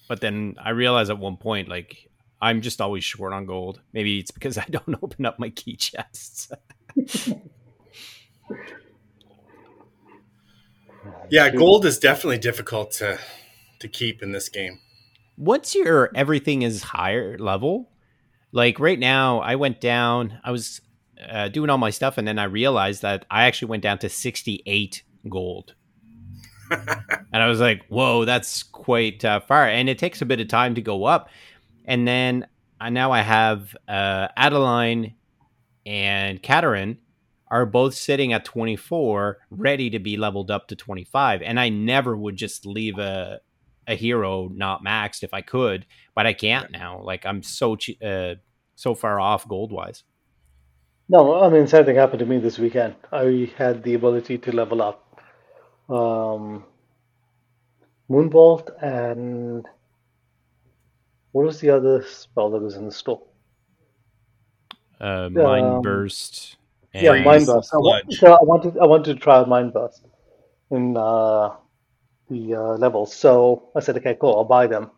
but then I realized at one point, like I'm just always short on gold. Maybe it's because I don't open up my key chests. yeah, gold is definitely difficult to to keep in this game. What's your everything is higher level? Like right now, I went down. I was uh, doing all my stuff, and then I realized that I actually went down to 68 gold. and I was like, "Whoa, that's quite uh, far." And it takes a bit of time to go up and then uh, now I have uh, Adeline and Katerin are both sitting at 24, ready to be leveled up to 25. And I never would just leave a a hero not maxed if I could, but I can't now. Like I'm so uh, so far off gold wise. No, I mean same thing happened to me this weekend. I had the ability to level up um, Moonbolt and what was the other spell that was in the store? Uh, mind um, burst. yeah, mind burst. I, so I wanted I wanted to try mind burst in uh, the uh, levels. So I said, okay, cool, I'll buy them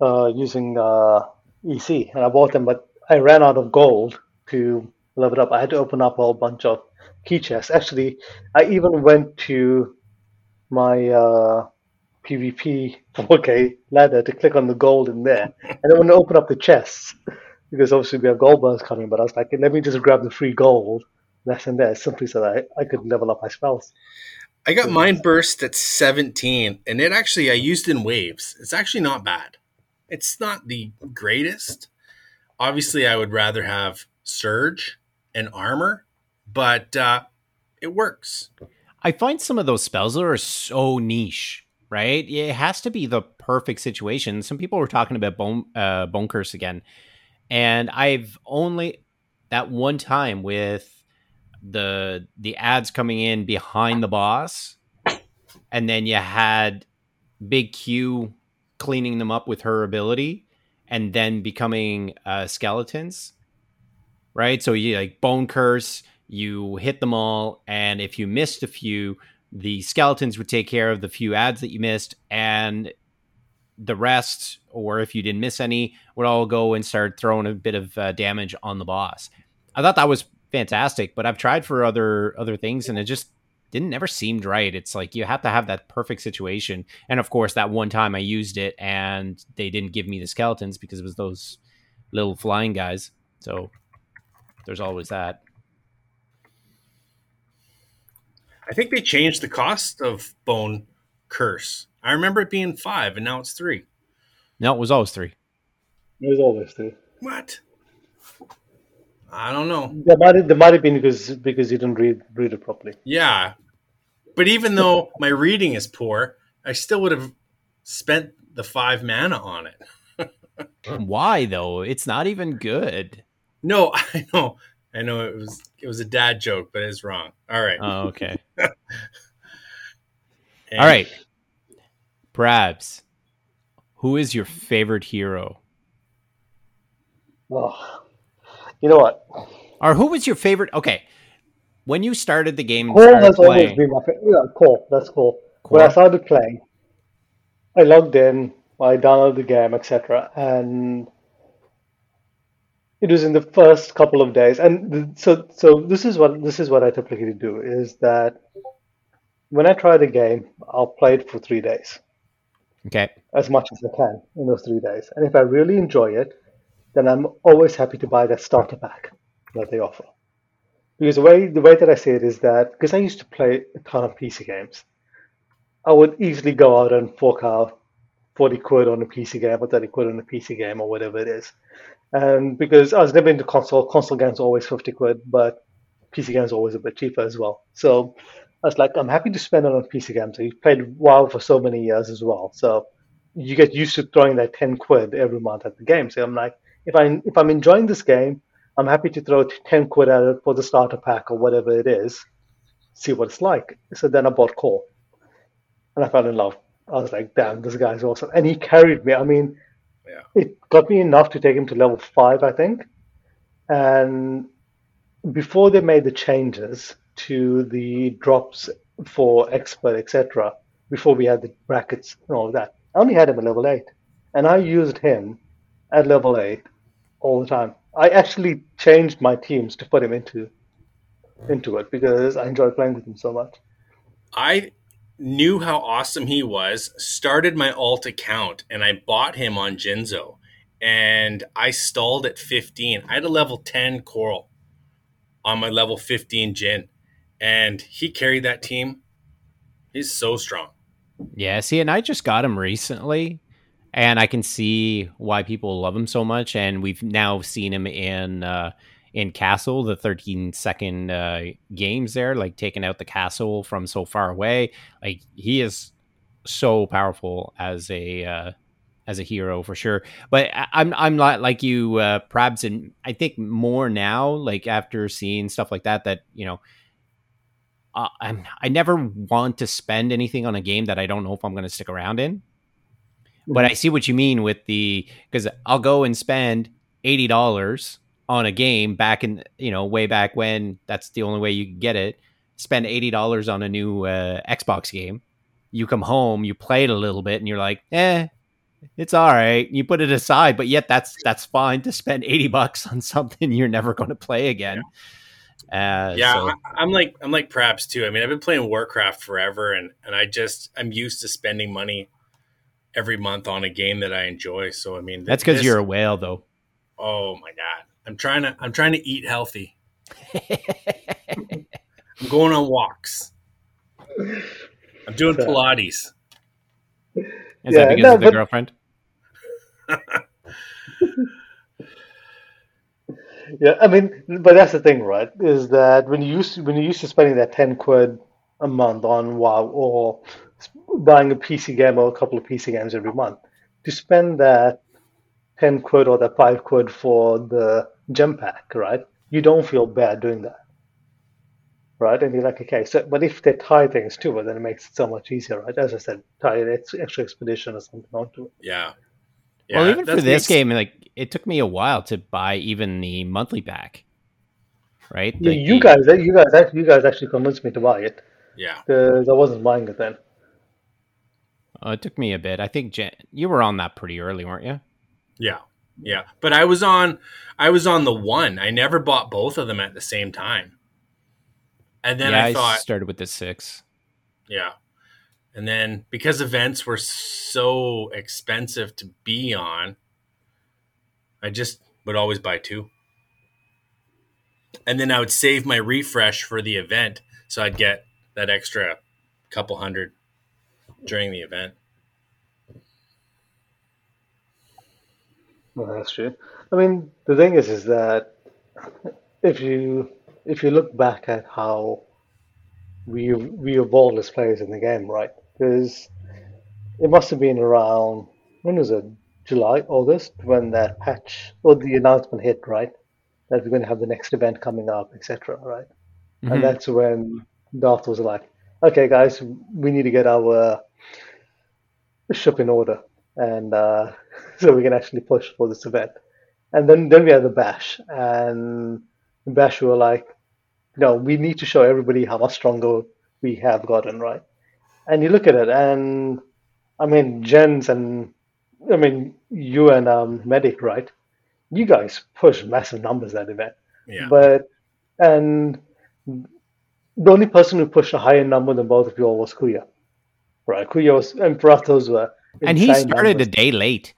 uh, using uh, EC, and I bought them, but I ran out of gold to level up. I had to open up a whole bunch of key chests. Actually, I even went to my uh, PvP 4K ladder to click on the gold in there. And then when I open up the chests, because obviously we have gold bars coming, but I was like, let me just grab the free gold that's in there simply so that I, I could level up my spells. I got Mind Burst at 17, and it actually, I used in waves. It's actually not bad. It's not the greatest. Obviously, I would rather have Surge and Armor, but uh, it works. I find some of those spells that are so niche right? It has to be the perfect situation. Some people were talking about bone uh, bone curse again, and I've only that one time with the the ads coming in behind the boss, and then you had Big Q cleaning them up with her ability, and then becoming uh, skeletons. Right, so you like bone curse, you hit them all, and if you missed a few, the skeletons would take care of the few ads that you missed, and the rest, or if you didn't miss any, would all go and start throwing a bit of uh, damage on the boss. I thought that was fantastic, but I've tried for other other things, and it just didn't never seemed right. It's like you have to have that perfect situation, and of course, that one time I used it, and they didn't give me the skeletons because it was those little flying guys. So there's always that. I think they changed the cost of Bone Curse. I remember it being five, and now it's three. No, it was always three. It was always three. What? I don't know. There might have, there might have been because because you didn't read read it properly. Yeah, but even though my reading is poor, I still would have spent the five mana on it. Why though? It's not even good. No, I know. I know it was it was a dad joke, but it's wrong. All right. Oh, okay. All right. Brabs, who is your favorite hero? Oh, you know what? Or who was your favorite? Okay, when you started the game, Cole has playing, always been my favorite. Yeah, Cole. That's cool. When I started playing, I logged in, I downloaded the game, etc., and it was in the first couple of days and so so this is what this is what i typically do is that when i try the game i'll play it for three days okay as much as i can in those three days and if i really enjoy it then i'm always happy to buy that starter pack that they offer Because the way the way that I see it is that because I used to play a ton of PC games, I would easily go out and fork out forty quid on a PC game or thirty quid on a PC game or whatever it is. And because I was never into console, console games always fifty quid, but PC games always a bit cheaper as well. So I was like, I'm happy to spend it on PC games. You've played WoW for so many years as well, so you get used to throwing that ten quid every month at the game. So I'm like, if I if I'm enjoying this game, I'm happy to throw 10 quid at it for the starter pack or whatever it is, see what it's like. So then I bought Core and I fell in love. I was like, damn, this guy's awesome. And he carried me. I mean, yeah. it got me enough to take him to level five, I think. And before they made the changes to the drops for expert, etc., before we had the brackets and all of that, I only had him at level eight. And I used him at level eight all the time. I actually changed my teams to put him into into it because I enjoy playing with him so much. I knew how awesome he was, started my alt account, and I bought him on Jinzo. And I stalled at 15. I had a level 10 coral on my level 15 Jhin. And he carried that team. He's so strong. Yeah, see, and I just got him recently and I can see why people love him so much. And we've now seen him in uh, in Castle, the 13 second uh, games there, like taking out the castle from so far away. Like he is so powerful as a uh, as a hero for sure. But I'm I'm not like you, uh, Prabs, and I think more now, like after seeing stuff like that, that you know. Uh, I'm, I never want to spend anything on a game that I don't know if I'm going to stick around in but I see what you mean with the because I'll go and spend eighty dollars on a game back in you know way back when that's the only way you could get it. Spend eighty dollars on a new uh, Xbox game. You come home, you play it a little bit, and you're like, eh, it's all right. You put it aside, but yet that's that's fine to spend eighty bucks on something you're never going to play again. Uh, yeah, so. I, am like I'm like perhaps too. I mean, I've been playing Warcraft forever, and and I just I'm used to spending money every month on a game that I enjoy. So I mean, that's because you're a whale, though. Oh my god, I'm trying to I'm trying to eat healthy. I'm going on walks. I'm doing Pilates. Is yeah, that because no, of the but... girlfriend? yeah, I mean, but that's the thing, right? Is that when you used to, when you used to spending that ten quid a month on WoW or buying a PC game or a couple of PC games every month. To spend that 10 quid or that 5 quid for the gem pack, right? You don't feel bad doing that. Right? And you're like, okay, so, but if they tie things to it, then it makes it so much easier, right? As I said, tie an extra expedition or something onto it. Yeah. yeah well, even for this makes... game, like, it took me a while to buy even the monthly pack. Right? Yeah, you the... guys, you guys, you guys actually convinced me to buy it. Yeah. Because I wasn't buying it then. Uh, it took me a bit. I think Jen, you were on that pretty early, weren't you? Yeah, yeah. But I was on, I was on the one. I never bought both of them at the same time. And then yeah, I thought, I started with the six. Yeah, and then because events were so expensive to be on, I just would always buy two. And then I would save my refresh for the event, so I'd get that extra couple hundred during the event. Well, that's true. I mean, the thing is, is that if you if you look back at how we we evolved as players in the game, right? Because it must have been around when was it? July, August, when that patch or the announcement hit, right? That we're going to have the next event coming up, etc. Right? Mm-hmm. And that's when Darth was like, "Okay, guys, we need to get our ship in order, and uh, so we can actually push for this event. And then then we had the bash, and bash we were like, no, we need to show everybody how much stronger we have gotten, right? And you look at it, and I mean, Jens and I mean you and um, Medic, right? You guys push massive numbers that event, yeah. But and the only person who pushed a higher number than both of you all was Kuya. Right, Kuyos and Pratos were. And he started numbers. a day late.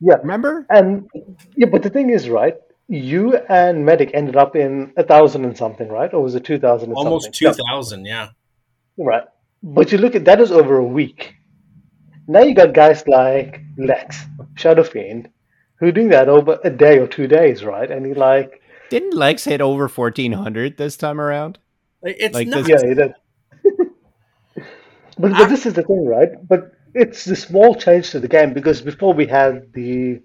Yeah, remember? And yeah, but the thing is, right? you and Medic ended up in a thousand and something, right? Or was it two thousand? Almost two thousand, yeah. Right, but you look at that is over a week. Now you got guys like Lex, Shadow Fiend, who are doing that over a day or two days, right? And he like didn't Lex hit over fourteen hundred this time around? It's like nuts. yeah, but, but this is the thing, right? But it's the small change to the game because before we had the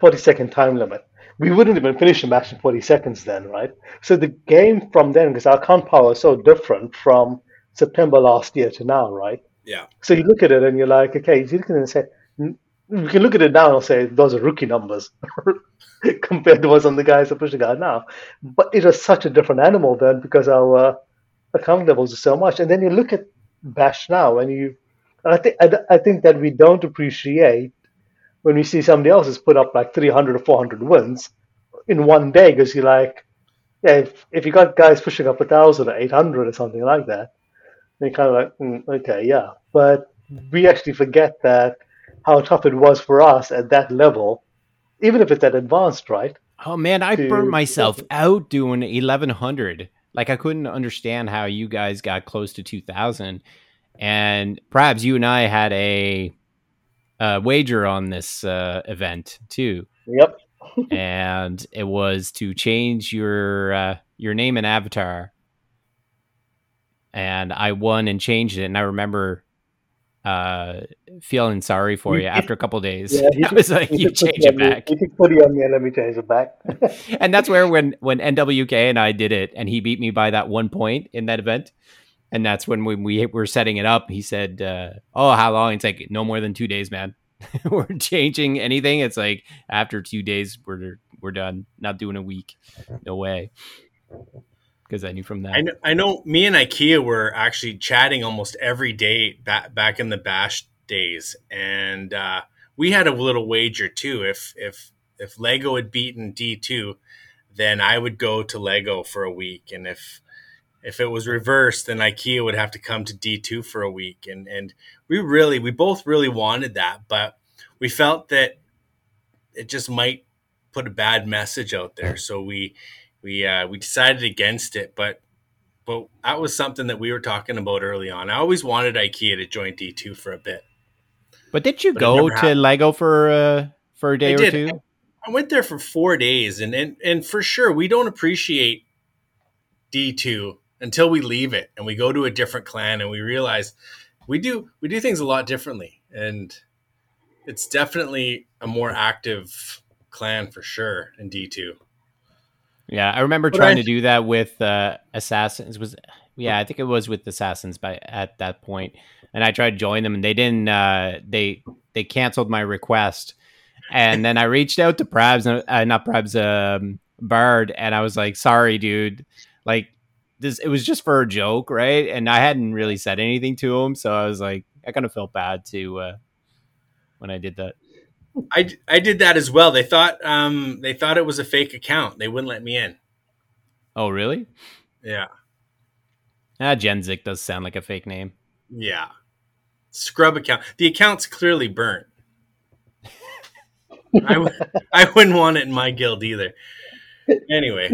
forty second time limit, we wouldn't even finish a match in forty seconds then, right? So the game from then, because our count power is so different from September last year to now, right? Yeah. So you look at it and you're like, okay, you can say, mm, we can look at it now and say those are rookie numbers compared to what's on the guys are pushing out now. But it was such a different animal then because our uh, account levels are so much. And then you look at Bash now and you, and I think I, I think that we don't appreciate when we see somebody else has put up like 300 or 400 wins in one day because you're like, yeah, if, if you got guys pushing up a thousand or 800 or something like that, they kind of like, mm, okay, yeah. But we actually forget that how tough it was for us at that level, even if it's at advanced, right? Oh man, I to, burned myself out doing 1100. Like I couldn't understand how you guys got close to 2000. And perhaps you and I had a, a wager on this uh, event too. Yep. and it was to change your uh, your name and avatar and I won and changed it. And I remember uh, feeling sorry for you after a couple days. Yeah, I was like, you change it back. You can put it on me and let me change it back. and that's where when when NWK and I did it, and he beat me by that one point in that event. And that's when we, we were setting it up. He said, uh, "Oh, how long?" It's like no more than two days, man. we're changing anything. It's like after two days, we're we're done. Not doing a week. No way because I knew from that. I know, I know me and IKEA were actually chatting almost every day back back in the Bash days, and uh, we had a little wager too. If if if Lego had beaten D two, then I would go to Lego for a week, and if if it was reversed, then IKEA would have to come to D two for a week, and and we really we both really wanted that, but we felt that it just might put a bad message out there, so we we uh, we decided against it, but but that was something that we were talking about early on. I always wanted IKEA to join D two for a bit. But did you but go to happened. Lego for uh, for a day I or did. two? I went there for four days, and, and and for sure we don't appreciate D two until we leave it and we go to a different clan and we realize we do we do things a lot differently, and it's definitely a more active clan for sure in D two. Yeah, I remember but trying I, to do that with uh, Assassins. Was yeah, I think it was with Assassins by at that point, and I tried to join them, and they didn't. Uh, they they canceled my request, and then I reached out to Prabs, uh, not Prabs, um, Bard, and I was like, "Sorry, dude, like this. It was just for a joke, right?" And I hadn't really said anything to him, so I was like, I kind of felt bad to uh, when I did that. I, I did that as well. They thought um they thought it was a fake account. They wouldn't let me in. Oh, really? Yeah. Ah, Genzik does sound like a fake name. Yeah. Scrub account. The account's clearly burnt. I w- I wouldn't want it in my guild either. Anyway.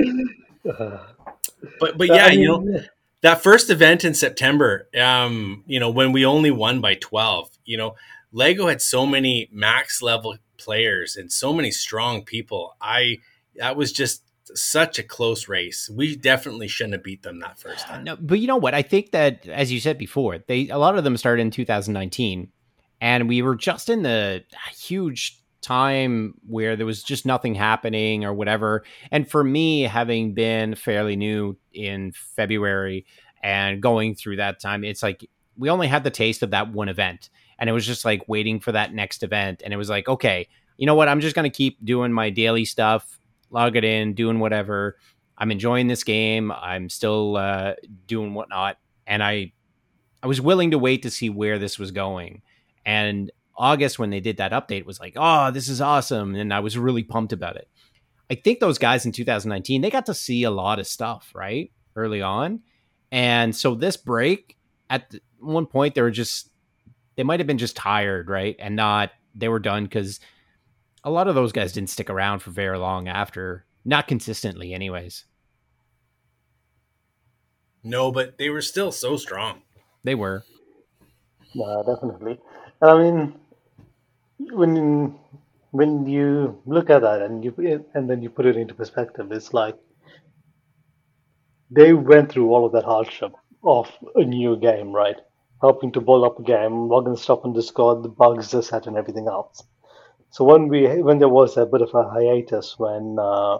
But but yeah, you know that first event in September, um, you know, when we only won by 12, you know, Lego had so many max level players and so many strong people. I that was just such a close race. We definitely shouldn't have beat them that first time. No, but you know what? I think that as you said before, they a lot of them started in 2019 and we were just in the huge time where there was just nothing happening or whatever. And for me, having been fairly new in February and going through that time, it's like we only had the taste of that one event and it was just like waiting for that next event and it was like okay you know what? I'm just going to keep doing my daily stuff log it in doing whatever. I'm enjoying this game. I'm still uh, doing whatnot. And i i was willing to wait to see where this was going. And august when they did that update was like oh this is awesome. And i was really pumped about it. I think those guys in 2019 they got to see a lot of stuff right early on. And so this break at one point they were just they might have been just tired, right? And not they were done because a lot of those guys didn't stick around for very long after Not consistently, anyways. No, but they were still so strong. They were. Yeah, definitely. I mean, when when you look at that and you and then you put it into perspective, it's like they went through all of that hardship of a new game, right? Helping to build up a game, logging stuff on Discord, the bugs, this, that, and everything else. So when we when there was a bit of a hiatus when uh,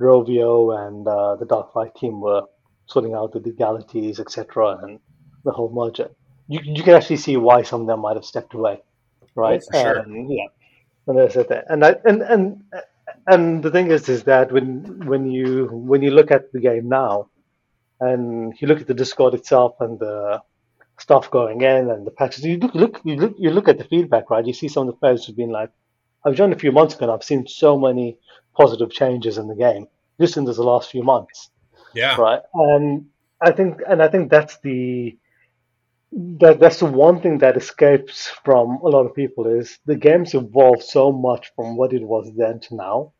Rovio and uh, the Darklight team were sorting out the legalities, etc., and the whole merger, you you can actually see why some of them might have stepped away, right? Oh, sure. Um, yeah, and that's it. And I and and and the thing is, is that when when you when you look at the game now, and you look at the Discord itself and the stuff going in and the patches, you look look you look you look at the feedback, right? You see some of the players who've been like, I've joined a few months ago, and I've seen so many positive changes in the game just in the last few months. Yeah. Right. And I think and I think that's the that that's the one thing that escapes from a lot of people is the game's evolved so much from what it was then to now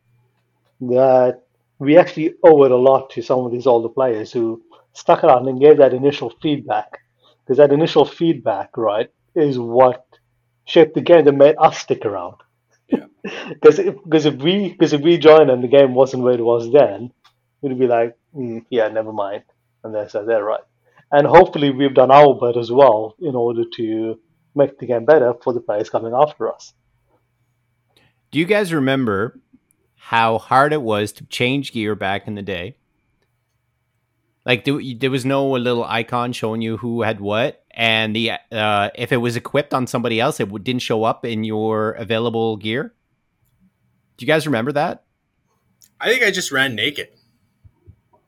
that we actually owe it a lot to some of these older players who stuck around and gave that initial feedback because that initial feedback right is what shaped the game that made us stick around Yeah. because if, because if we because if we joined and the game wasn't where it was then we'd be like mm, yeah never mind and they said they're right and hopefully we've done our bit as well in order to make the game better for the players coming after us. Do you guys remember how hard it was to change gear back in the day? Like there, there was no little icon showing you who had what, and the uh, if it was equipped on somebody else, it didn't show up in your available gear. Do you guys remember that? I think I just ran naked.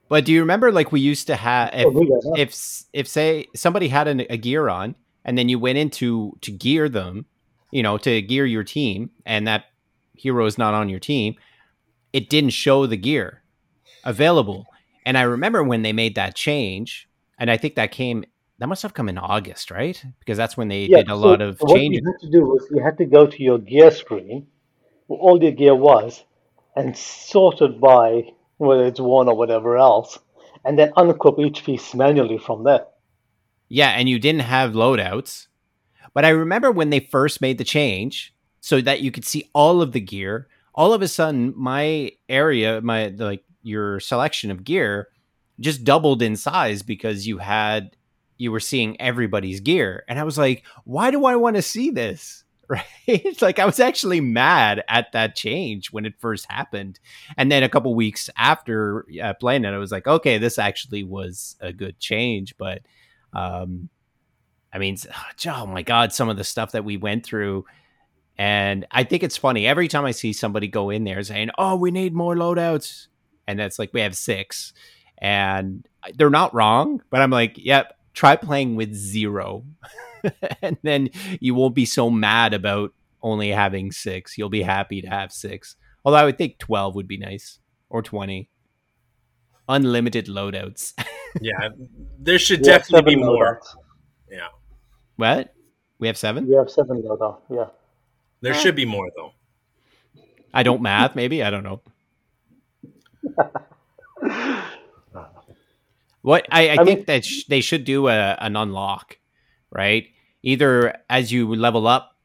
But do you remember like we used to have if Oh, we got that. if if say somebody had an, a gear on and then you went into to gear them, you know, to gear your team and that hero is not on your team, it didn't show the gear available. And I remember when they made that change, and I think that came that must have come in August, right? Because that's when they did a so lot of what changes. you had to do was you had to go to your gear screen, where all your gear was, and sort it by whether it's worn or whatever else, and then unequip each piece manually from there. Yeah, and you didn't have loadouts. But I remember when they first made the change so that you could see all of the gear, all of a sudden my area, my like your selection of gear just doubled in size because you had you were seeing everybody's gear. And I was like, why do I want to see this? Right? Like I was actually mad at that change when it first happened. And then a couple weeks after uh, playing it, I was like, okay, this actually was a good change, but um, I mean, oh my God, some of the stuff that we went through. And I think it's funny every time I see somebody go in there saying, oh, we need more loadouts. And that's like, we have six. And they're not wrong, but I'm like, yep, try playing with zero. and then you won't be so mad about only having six. You'll be happy to have six. Although I would think 12 would be nice or 20. Unlimited loadouts. Yeah, there should We definitely be more. loadouts. Yeah, what? We have seven? We have seven loadouts. Yeah. there eh. should be more though. I don't math, maybe. I don't know. What I, I, I think mean- that sh- they should do a, an unlock, right? Either as you level up,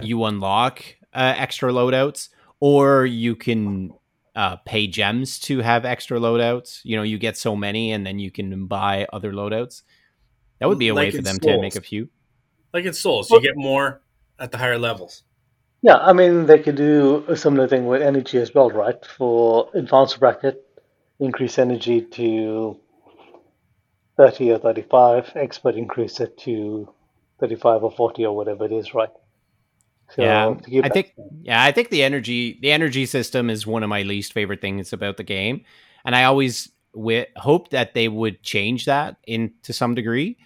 you unlock uh, extra loadouts, or you can uh, pay gems to have extra loadouts. You know, you get so many, and then you can buy other loadouts. That would be a way for in them to make a few. Like in Souls, you get more at the higher levels. Yeah, I mean, they could do a similar thing with energy as well, right? For advanced bracket, increase energy to 30 or 35, expert increase it to 35 or 40 or whatever it is, right? So yeah, I think yeah, I think the energy the energy system is one of my least favorite things about the game, and I always wi- hoped that they would change that in to some degree.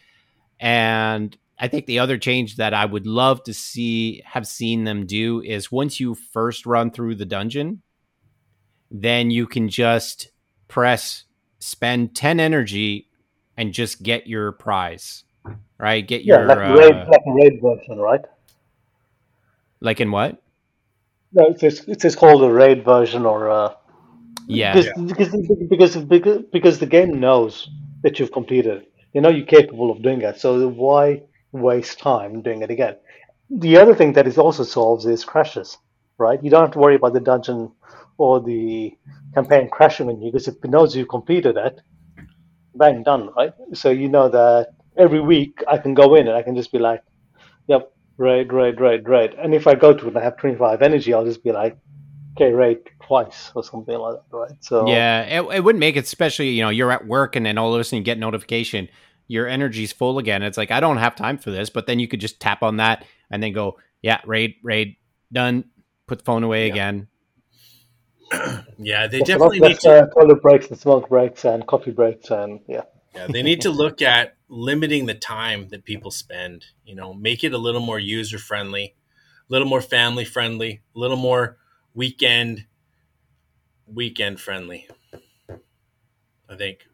And I think the other change that I would love to see have seen them do is once you first run through the dungeon, then you can just press spend ten energy and just get your prize, right? Get yeah, your like, uh, raid, like a raid version, right? like in what? No, it's just, it's called a raid version or a, Yeah. Because, because, because, because, because the game knows that you've completed. You know you're capable of doing that. So why waste time doing it again? The other thing that it also solves is crashes, right? You don't have to worry about the dungeon or the campaign crashing on you because it knows you completed it. Bang, done, right? So you know that every week I can go in and I can just be like, yep, raid, raid, raid, raid. And if I go to it and I have 25 energy, I'll just be like, okay, raid twice or something like that, right? So yeah, it, it would make it, especially you know you're at work and then all of a sudden you get notification your energy's full again. It's like I don't have time for this, but then you could just tap on that and then go, yeah, raid, raid, done. Put the phone away Yeah. again. yeah, they That's definitely enough- need that's, to. uh, toilet breaks and smoke breaks and coffee breaks and yeah. Yeah, they need to look at limiting the time that people spend. You know, make it a little more user friendly, a little more family friendly, a little more weekend weekend friendly. I think.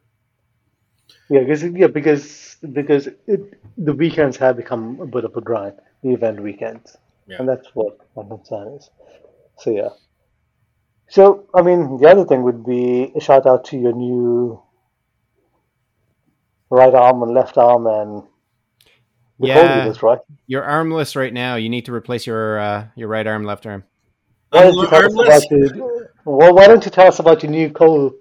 Yeah, because yeah, because because it, the weekends have become a bit of a grind, the event weekends, Yeah. and that's what my concern is. So yeah. So I mean, the other thing would be a shout out to your new right arm and left arm and the Yeah. yeah. leaders, right? You're armless right now. You need to replace your uh, your right arm, left arm. Why don't, you Arm- tell us armless? about your, well, why don't you tell us about your new co?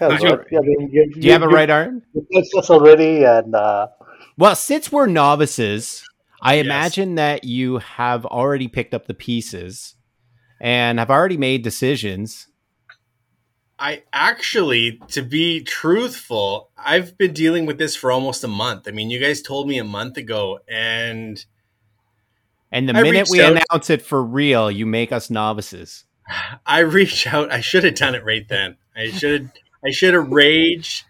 Yeah, Sure. right. Yeah, I mean, you, Do you have a right arm? You touched us already, and uh, Well, since we're novices, I Yes. imagine that you have already picked up the pieces and have already made decisions. I actually, to be truthful, I've been dealing with this for almost a month. I mean, you guys told me a month ago, and And the I minute we out- announce it for real, you make us novices. I reached out. I should have done it right then. I should. I should have raged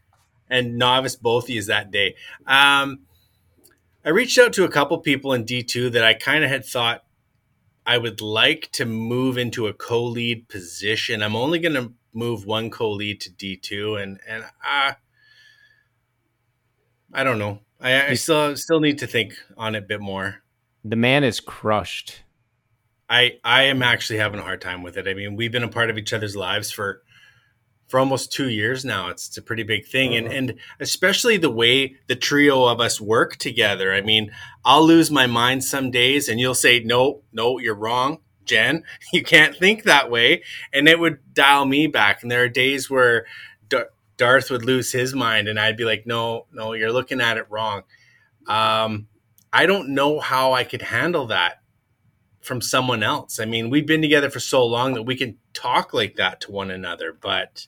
and novice both of that day. Um, I reached out to a couple people in D two that I kind of had thought I would like to move into a co-lead position. I'm only going to move one co-lead to D two, and and uh, I don't know. I, I still still need to think on it a bit more. The man is crushed. I I am actually having a hard time with it. I mean, we've been a part of each other's lives for for almost two years now. It's, it's a pretty big thing, and and especially the way the trio of us work together. I mean, I'll lose my mind some days, and you'll say, "No, no, you're wrong, Jen. You can't think that way," and it would dial me back. And there are days where Dar- Darth would lose his mind, and I'd be like, "No, no, you're looking at it wrong." Um, I don't know how I could handle that from someone else. I mean, we've been together for so long that we can talk like that to one another, but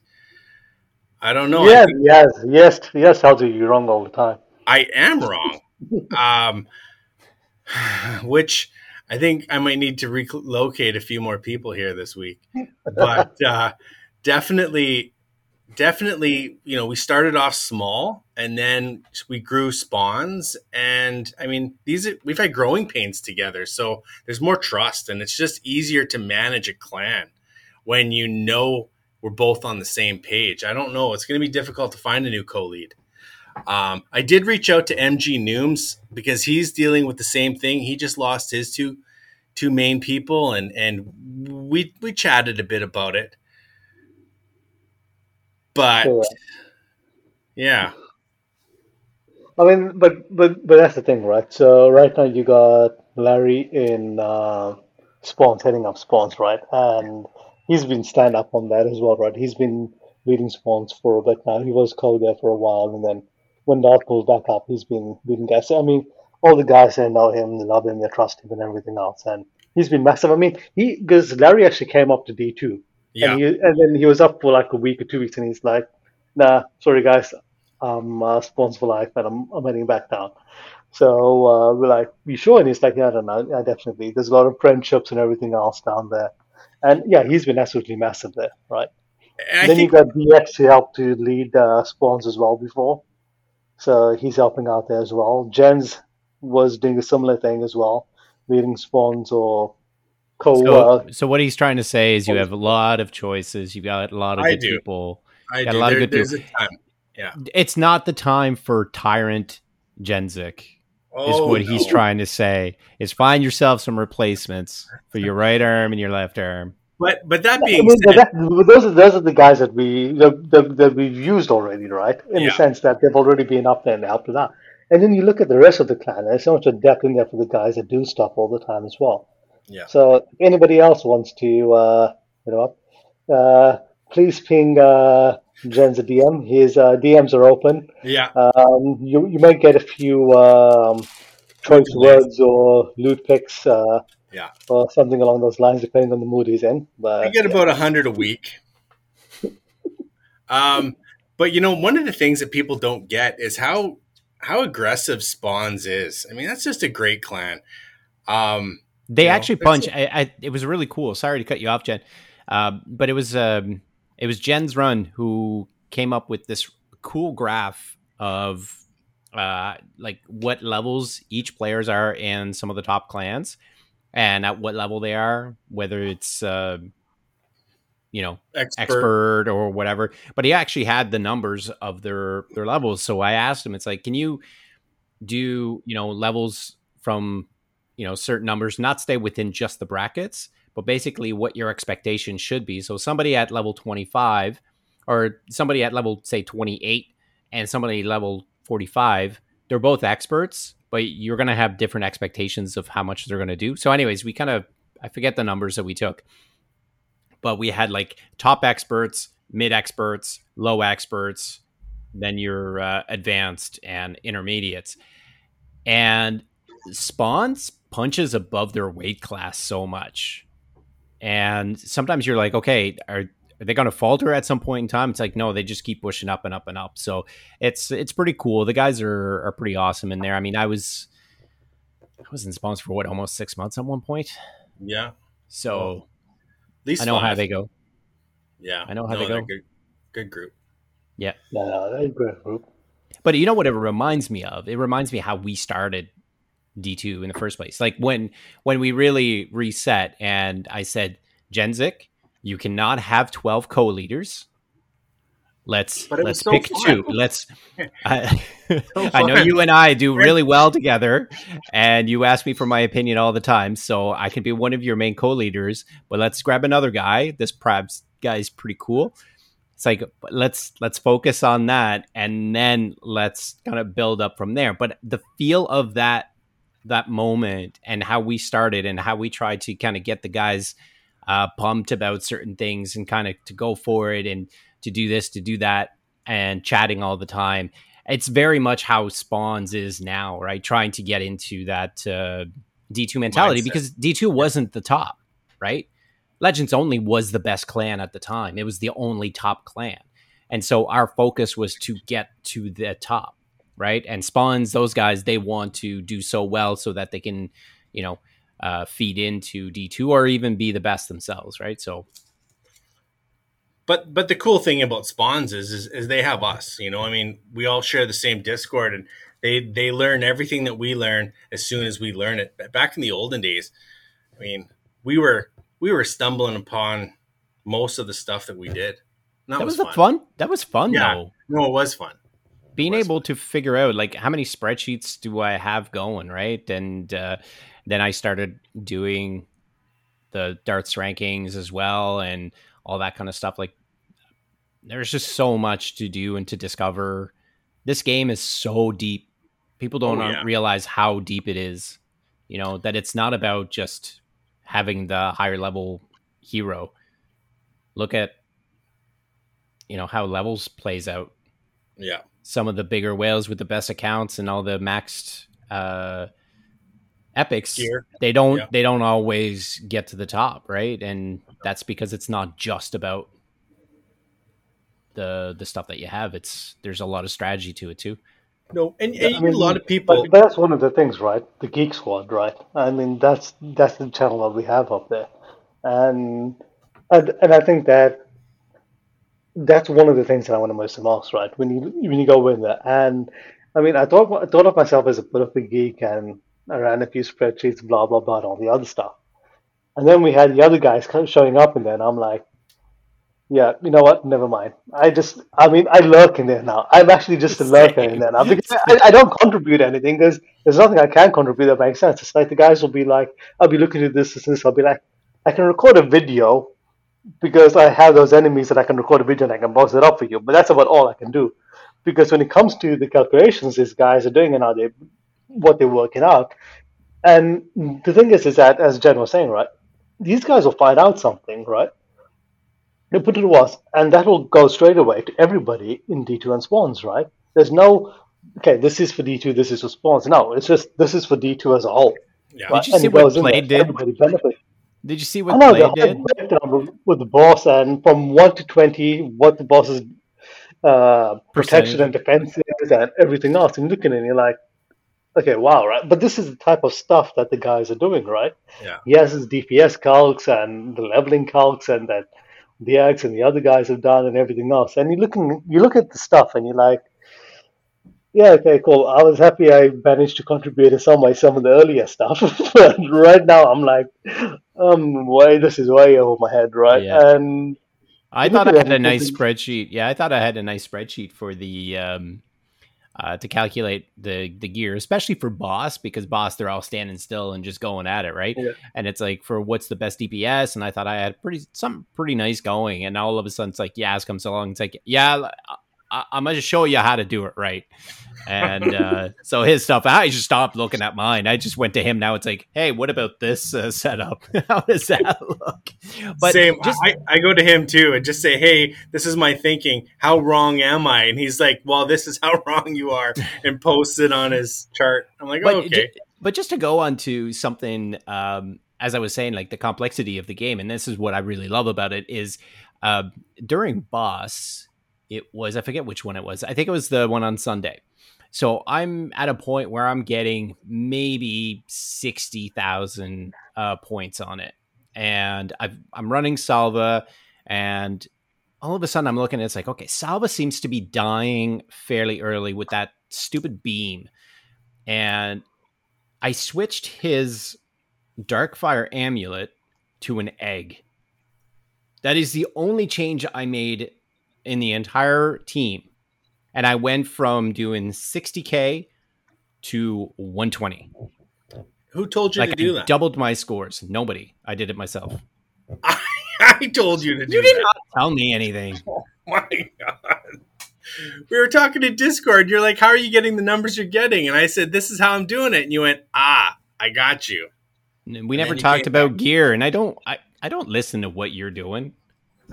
I don't know. Yes, think yes, yes, yes, you you're wrong all the time. I am wrong. um, which I think I might need to relocate a few more people here this week. But uh, definitely, definitely, you know, we started off small and then we grew spawns. And I mean, these are, we've had growing pains together, so there's more trust, and it's just easier to manage a clan when you know we're both on the same page. I don't know; it's going to be difficult to find a new co-lead. Um, I did reach out to MG Nooms because he's dealing with the same thing. He just lost his two two main people, and and we we chatted a bit about it. But yeah, I mean, but but but that's the thing, right? So right now you got Larry in uh, spawns, heading up spawns, right? And he's been stand up on that as well, right? He's been leading spawns for a bit now. He was co there for a while, and then when Darth goes back up, he's been leading guys. So, I mean, all the guys there know him, they love him, they trust him, and everything else. And he's been massive. I mean, he because Larry actually came up to D two, yeah, and, he, and then he was up for like a week or two weeks, and he's like, "Nah, sorry guys, I'm uh, spawns for life, and I'm, I'm heading back down." So uh, we're like, "You sure?" And he's like, "Yeah, I don't know. Yeah, definitely. There's a lot of friendships and everything else down there." And yeah, he's been absolutely massive there, right? And I then think you got DX who helped to lead uh, spawns as well before, so he's helping out there as well. Jens was doing a similar thing as well, leading spawns or co. So, uh, so what he's trying to say is you have a lot of choices. You've got a lot of I good do. people. I got a do. lot of good there's a time. It's not the time for tyrant Genzik. Is Oh, what he's trying to say. Is find yourself some replacements for your right arm and your left arm. But but that being I mean, said, that, those are those are the guys that we that, that we've used already, right? In yeah. the sense that they've already been up there and helped it out. And then you look at the rest of the clan, there's so much depth in there for the guys that do stuff all the time as well. Yeah. So if anybody else wants to, uh, you know, uh, please ping uh, Jen's a DM. His uh, DMs are open. Yeah. Um, you you might get a few um, choice words or loot picks. Uh, yeah. Or something along those lines, depending on the mood he's in. But I get yeah. about a hundred a week. um, but you know, one of the things that people don't get is how how aggressive Spawns is. I mean, that's just a great clan. Um, they actually know, punch. I, I, it was really cool. Sorry to cut you off, Jen, uh, but it was um, it was Jen's run who came up with this cool graph of uh, like what levels each players are in some of the top clans, and at what level they are, whether it's uh, you know expert. expert. or whatever but he actually had the numbers of their their levels so i asked him it's like can you do you know levels from you know certain numbers not stay within just the brackets but basically what your expectation should be so somebody at level 25 or somebody at level say 28 and somebody level 45 they're both experts but you're going to have different expectations of how much they're going to do so anyways we kind of i forget the numbers that we took but we had like top experts, mid experts, low experts, then your uh, advanced and intermediates. And spawns punches above their weight class so much. And sometimes you're like, okay, are, are they going to falter at some point in time? It's like, no, they just keep pushing up and up and up. So it's it's pretty cool. The guys are are pretty awesome in there. I mean, I was I was in spawns for what almost six months at one point. Yeah. So least I know five. how they go. Yeah, I know how no, they go. Good, good group. Yeah, no, they're a great group. But you know what it reminds me of? It reminds me how we started D2 in the first place. Like when when we really reset and I said, Genzik, you cannot have 12 co-leaders. Let's let's so pick fun. two. Let's. I, so I know you and I do really well together, and you ask me for my opinion all the time, so I can be one of your main co-leaders. But let's grab another guy. This Prabs guy is pretty cool. It's like let's let's focus on that, and then let's kind of build up from there. But the feel of that that moment and how we started and how we tried to kind of get the guys uh, pumped about certain things and kind of to go for it and to do this, to do that, and chatting all the time. It's very much how Spawns is now, right? Trying to get into that uh, D2 mentality Mindset. because D2 wasn't the top, right? Legends Only was the best clan at the time. It was the only top clan. And so our focus was to get to the top, right? And Spawns, those guys, they want to do so well so that they can, you know, uh, feed into D2 or even be the best themselves, right? So but but the cool thing about spawns is, is, is they have us you know i mean we all share the same discord and they they learn everything that we learn as soon as we learn it back in the olden days i mean we were we were stumbling upon most of the stuff that we did that, that was, was fun. fun. that was fun yeah. though no it was fun being was able to figure out like how many spreadsheets do i have going right and uh, then i started doing the darts rankings as well and all that kind of stuff. Like there's just so much to do and to discover. This game is so deep. People don't oh, yeah. realize how deep it is. You know, that it's not about just having the higher level hero. Look at you know how levels plays out. Yeah. Some of the bigger whales with the best accounts and all the maxed uh epics Gear. they don't yeah. they don't always get to the top right? And that's because it's not just about the the stuff that you have. It's there's a lot of strategy to it too. No and, and I mean, a lot of people that's one of the things right? The geek squad right? I mean that's that's the channel that we have up there. And and, and i think that that's one of the things that i want to most most right when you when you go in there and i mean i thought i thought of myself as a bit of a geek and I ran a few spreadsheets, blah blah blah, and all the other stuff. And then we had the other guys showing up and then I'm like, yeah, you know what? Never mind. I just, I mean, I lurk in there now. I'm actually just a lurker in there now because I, I don't contribute anything. There's, there's nothing I can contribute that makes sense. It's like the guys will be like, I'll be looking at this and this. I'll be like, I can record a video because I have those enemies that I can record a video and I can box it up for you. But that's about all I can do. Because when it comes to the calculations these guys are doing and how they what they're working out, and the thing is, is that as Jen was saying, right, these guys will find out something, right? They put it to us, and that will go straight away to everybody in D2 and spawns, right? There's no, okay, this is for D2, this is for spawns. No, it's just this is for D2 as a whole. Yeah. Right? Did you and see what Play did? Everybody benefits. Did you see what I know, Play did? With the boss, and from one to twenty, what the boss's uh, protection and defense is, and everything else. And looking at it, you're like, okay, wow, right? But this is the type of stuff that the guys are doing, right? Yeah. He has his DPS calcs and the leveling calcs, and that the X and the other guys have done, and everything else. And you looking, you look at the stuff, and you're like, yeah, okay, cool. I was happy I managed to contribute in some way some of the earlier stuff, but right now I'm like, um, way this is way over my head, right? Yeah. And I thought I had a nice spreadsheet. Yeah, I thought I had a nice spreadsheet for the um, uh, to calculate the the gear, especially for boss because boss they're all standing still and just going at it, right? Yeah. And it's like for what's the best DPS, and I thought I had pretty something pretty nice going, and all of a sudden it's like Yaz comes along, it's like yeah, I, am gonna show you how to do it right. And uh, so his stuff, I just stopped looking at mine. I just went to him. Now it's like, hey, what about this uh, setup? how does that look? But Same. Just, I, I go to him too and just say, hey, this is my thinking. How wrong am I? And he's like, well, this is how wrong you are, and posts it on his chart. I'm like, oh, okay. but just to go on to something, um, as I was saying, like the complexity of the game, and this is what I really love about it is uh, during boss it was I forget which one it was. I think it was the one on Sunday. So I'm at a point where I'm getting maybe sixty thousand uh, points on it, and i am running Salva, and all of a sudden I'm looking. at It's like okay, Salva seems to be dying fairly early with that stupid beam, and I switched his Darkfire amulet to an egg. That is the only change I made in the entire team. And I went from doing 60K to 120. Who told you like to do I that? Doubled my scores. Nobody. I did it myself. I, I told you to do you did not tell me anything. Oh my god. We were talking to Discord. You're like, "How are you getting the numbers you're getting?" And I said, "This is how I'm doing it." And you went, "Ah, I got you." We and never talked about back. gear, and I don't. I, I don't listen to what you're doing.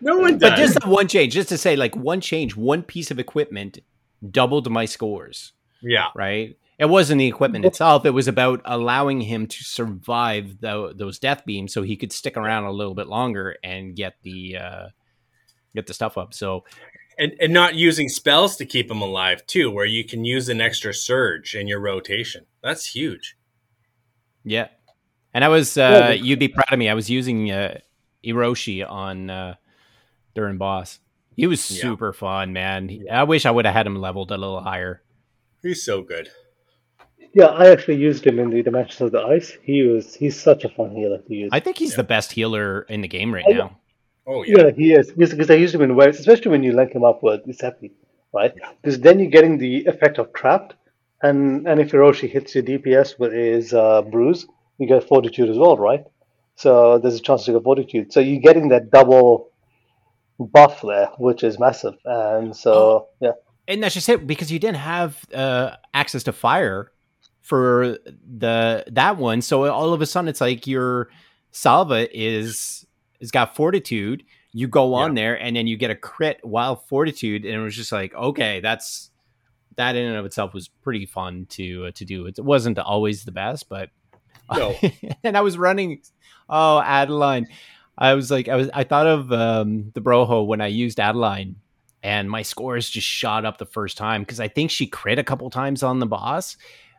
no one does. But just one change, just to say, like one change, one piece of equipment doubled my scores. Yeah. Right. It wasn't the equipment itself. It was about allowing him to survive the, those death beams, so he could stick around a little bit longer and get the uh, get the stuff up. So, and and not using spells to keep him alive too, where you can use an extra surge in your rotation. That's huge. Yeah, and I was uh, you'd be proud of me. I was using uh, Hiroshi on uh, during boss. He was super yeah. fun, man. I wish I would have had him leveled a little higher. He's so good. Yeah, I actually used him in the Dimensions of the Ice. He was he's such a fun healer to use. I think he's yeah. the best healer in the game right oh, now. Oh yeah. yeah, he is because I used him in waves, especially when you link him up with Giuseppe, right? Because then you're getting the effect of trapped, and and if Hiroshi hits your DPS with his uh, bruise, you get fortitude as well, right? So there's a chance to get fortitude. So you're getting that double buff there, which is massive. And so oh. yeah. And that's just it because you didn't have uh, access to fire for the that one. So all of a sudden it's like your salva is has got fortitude. You go on yeah. there and then you get a crit while fortitude, and it was just like okay, that's that in and of itself was pretty fun to uh, to do. It wasn't always the best, but no. and I was running Oh, Adeline. I was like, I was, I thought of um, the Broho when I used Adeline, and my scores just shot up the first time because I think she crit a couple times on the boss,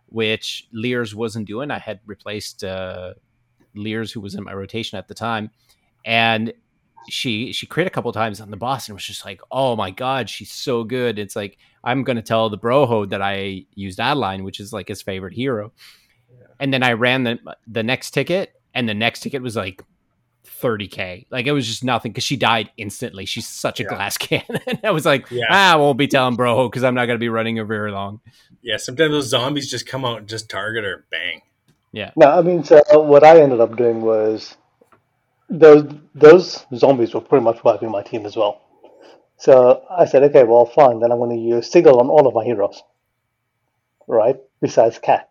which Lears wasn't doing. I had replaced uh, Lears, who was in my rotation at the time, and she she crit a couple times on the boss, and was just like, oh my god, she's so good. It's like I'm gonna tell the Broho that I used Adeline, which is like his favorite hero. And then I ran the the next ticket and the next ticket was like 30k. Like it was just nothing because she died instantly. She's such a yeah. glass cannon. I was like, yeah. ah, I won't be telling bro because I'm not gonna be running her very long. Yeah, sometimes those zombies just come out and just target her, bang. Yeah. No, I mean, so what I ended up doing was those those zombies were pretty much wiping my team as well. So I said, okay, well, fine. Then I'm going to use Sigil on all of my heroes, right? Besides Cat,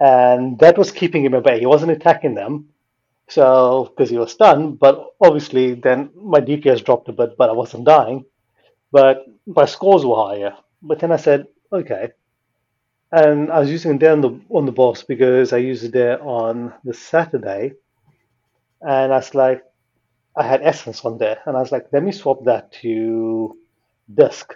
and that was keeping him at bay. He wasn't attacking them, so because he was stunned. But obviously, then my DPS dropped a bit, but I wasn't dying. But my scores were higher. But then I said, okay. And I was using it there on the on the boss because I used it there on the Saturday, and I was like, I had essence on there, and I was like, let me swap that to disc.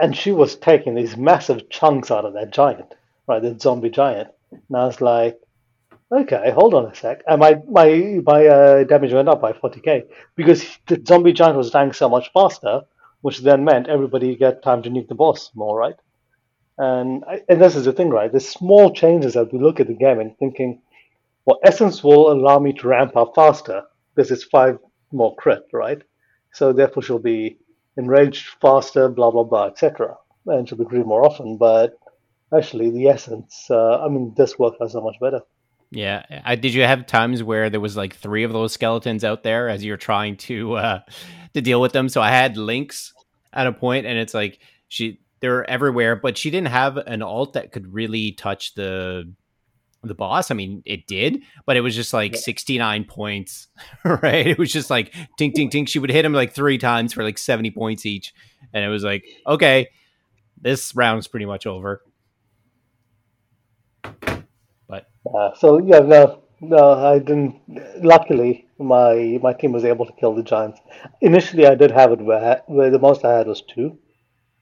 And she was taking these massive chunks out of that giant, right, that zombie giant. And I was like, okay, hold on a sec. And my my my uh, damage went up by 40k because the zombie giant was dying so much faster, which then meant everybody get time to nuke the boss more, right? And I, and this is the thing, right? There's small changes that we look at the game and thinking, well, essence will allow me to ramp up faster because it's five more crit, right? So therefore she'll be enraged faster, blah blah blah, etc. And she'll be crit more often. But actually, the essence, uh, I mean, this works out so much better. Yeah, I, did you have times where there was like three of those skeletons out there as you're trying to uh, to deal with them? So I had Lynx at a point, and it's like she they're everywhere, but she didn't have an alt that could really touch the the boss. I mean, it did, but it was just like yeah. 69 points, right? It was just like tink, tink, tink. She would hit him like three times for like 70 points each. And it was like, okay, this round's pretty much over. Uh, so, yeah, no, no, I didn't. Luckily, my my team was able to kill the giants. Initially, I did have it where, where the most I had was two,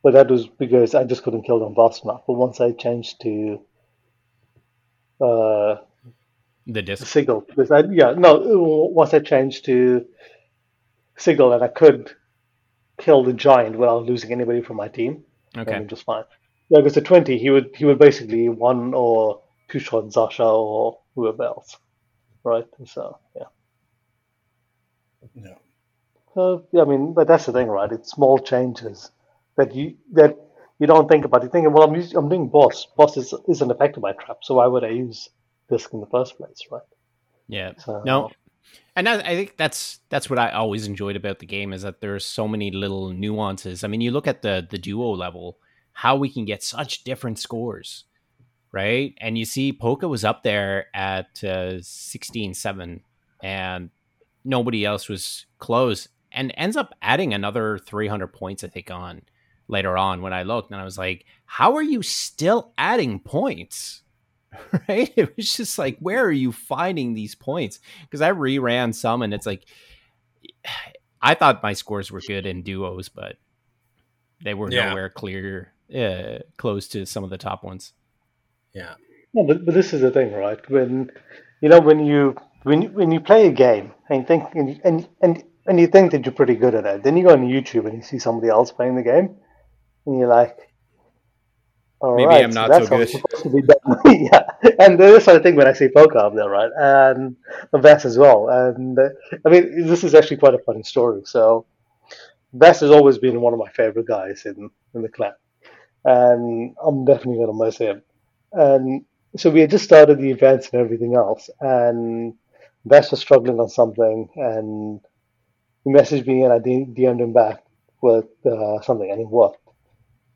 but that was because I just couldn't kill them fast enough. But once I changed to uh, the disc Sigil because I yeah no once I changed to Sigil and I could kill the giant without losing anybody from my team. Okay, just fine. Yeah, because at twenty he would he would basically one or two shot Zasha or whoever else, right? So yeah. Yeah. So yeah, I mean, but that's the thing, right? It's small changes that you that you don't think about it. Thinking, well, I'm using, I'm doing boss. Boss is, isn't affected by trap, so why would I use disc in the first place, right? Yeah. So, no. And I, I think that's that's what I always enjoyed about the game is that there's so many little nuances. I mean, you look at the the duo level, how we can get such different scores, right? And you see, Poca was up there at uh, 16-7, and nobody else was close, and ends up adding another 300 points, I think, on later on when I looked and I was like, how are you still adding points? right? It was just like, where are you finding these points? Because I reran some and it's like, I thought my scores were good in duos, but they were yeah. nowhere clear, uh, close to some of the top ones. Yeah. No, but, but this is the thing, right? When, you know, when you, when you, when you play a game and think, and, and, and, and you think that you're pretty good at it, then you go on YouTube and you see somebody else playing the game and you're like, all Maybe right, I'm not so, so good. Supposed to be done. yeah, and this sort of thing when I see Poca up there, right, and Vess as well. And uh, I mean, this is actually quite a funny story. So, Vess has always been one of my favorite guys in in the clan, and I'm definitely going to miss him. And so we had just started the events and everything else, and Vess was struggling on something, and he messaged me, and I DM'd him back with uh, something, and it worked.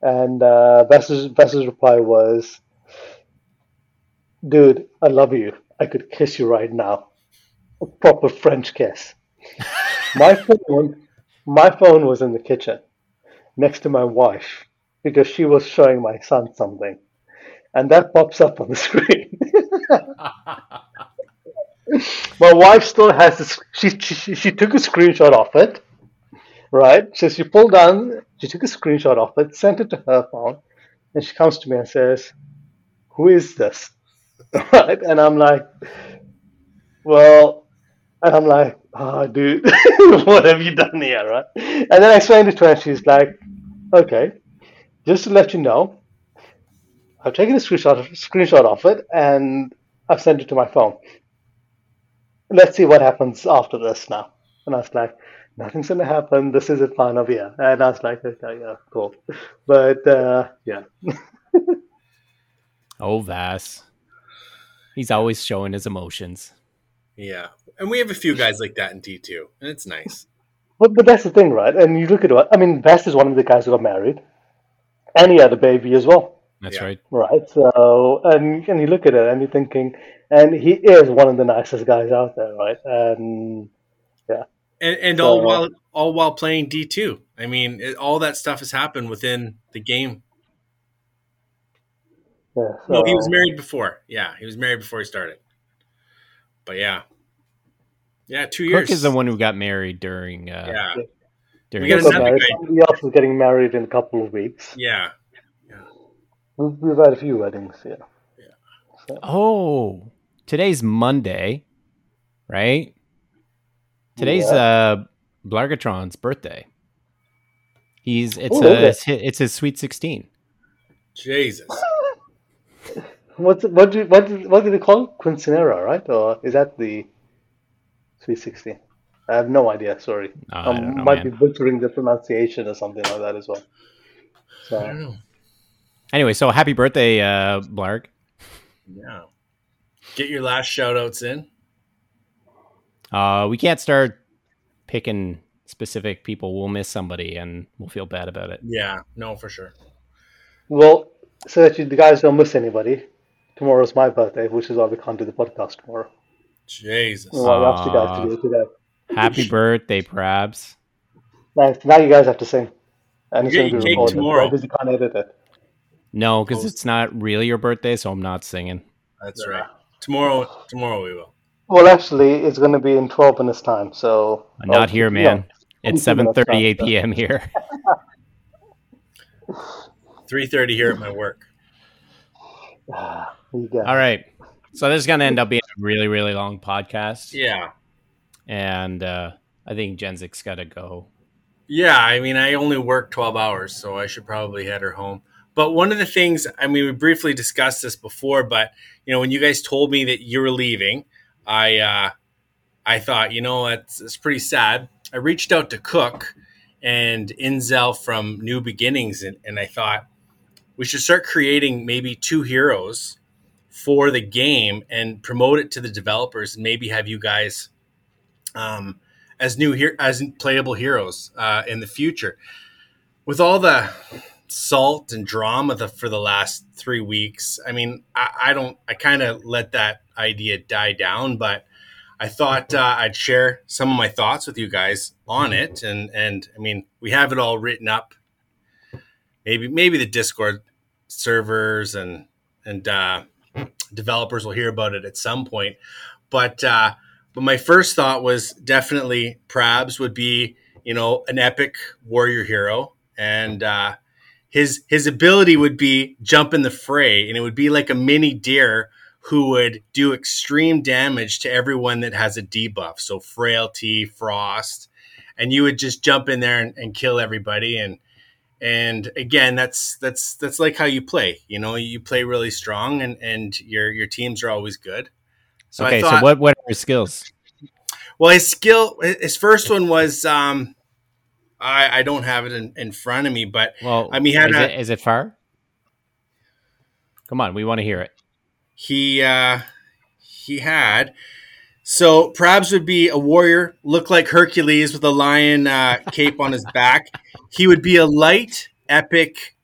And uh, Vess's, Vess's reply was, Dude, I love you. I could kiss you right now. A proper French kiss. my phone my phone was in the kitchen next to my wife because she was showing my son something. And that pops up on the screen. my wife still has this, she, she, she took a screenshot of it right? So she pulled down, she took a screenshot of it, sent it to her phone, and she comes to me and says, "Who is this?" right? And I'm like, "Well," and I'm like, "Oh, dude, what have you done here?" Right? And then I explained it to her, and she's like, "Okay, just to let you know." I've taken a screenshot, screenshot of it and I've sent it to my phone. Let's see what happens after this now. And I was like, nothing's gonna happen. This is a fun of yeah. And I was like, okay, yeah, cool. But uh, yeah. oh, Vass. He's always showing his emotions. Yeah, and we have a few guys like that in D two, and it's nice. But but that's the thing, right? And you look at what I mean. Vass is one of the guys who got married, and he had a baby as well. That's Yeah. right. Right. So, and and you look at it and you're thinking, and he is one of the nicest guys out there, right? And yeah. and, and all while all while playing D two. I mean, it, all that stuff has happened within the game. yeah, so, No, he was married before. Yeah, he was married before he started. But yeah, yeah, two years. Cook is the one who got married during. Uh, Yeah, during We got He got another married. guy. Somebody else is getting married in a couple of weeks. yeah. We've, we've had a few weddings, yeah. Oh, today's Monday, right? Today's Yeah. uh Blargatron's birthday. He's it's Oh, a it's his, it's his sweet sixteen. Jesus. What's what do what do, what do they call it? Quinceanera, right? Or is that the Sweet Sixteen? I have no idea. Sorry, Oh, I I know, might man. be butchering the pronunciation or something like that as well. I don't know. Anyway, so happy birthday, uh Blarg. Yeah. Get your last shout outs in. Uh, we can't start picking specific people. We'll miss somebody, and we'll feel bad about it. Yeah, no, for sure. well, so that you, the guys don't miss anybody. Tomorrow's my birthday, which is why we can't do the podcast tomorrow. Jesus. Well, I'll you guys to do today. Happy birthday, Prabs. Nice. Now you guys have to sing. And it's You going get to be your cake recorded tomorrow. because you can't edit it. No, because Oh. it's not really your birthday, so I'm not singing. That's right. Tomorrow, tomorrow we will. Well, actually, it's going to be in 12 minutes time, so... I'm not well, here, no. man. It's 22 minutes 7:38 time, p.m. here. Three thirty here at my work. Ah, you got All it. right. So this is gonna end up being a really, really long podcast, Yeah. and uh, I think Jenzik's got to go. Yeah, I mean, I only work 12 hours, so I should probably head her home. But one of the things, I mean, we briefly discussed this before, but you know, when you guys told me that you were leaving, I uh, I thought, you know, it's, it's pretty sad. I reached out to Cook and Inzel from New Beginnings, and, and I thought we should start creating maybe two heroes for the game and promote it to the developers, and maybe have you guys um, as new here as playable heroes uh, in the future. With all the salt and drama the, for the last three weeks, I mean, I, I don't, I kind of let that idea die down, but I thought uh, I'd share some of my thoughts with you guys on it, and and I mean, we have it all written up. Maybe maybe the Discord servers and and uh, developers will hear about it at some point, but. Uh, but my first thought was definitely Prabs would be, you know, an epic warrior hero, and uh, his his ability would be jump in the fray, and it would be like a mini deer who would do extreme damage to everyone that has a debuff, so frailty, frost, and you would just jump in there and, and kill everybody, and and again, that's that's that's like how you play. You know, you play really strong, and and your your teams are always good. So okay, I thought, so what what are his skills? well, his skill, his first one was, um, I, I don't have it in, in front of me, but Well, I mean, had is, a- it, is it far? Come on, we want to hear it. he, uh, he had. So Prabs would be a warrior, look like Hercules with a lion uh, cape on his back. He would be a light, epic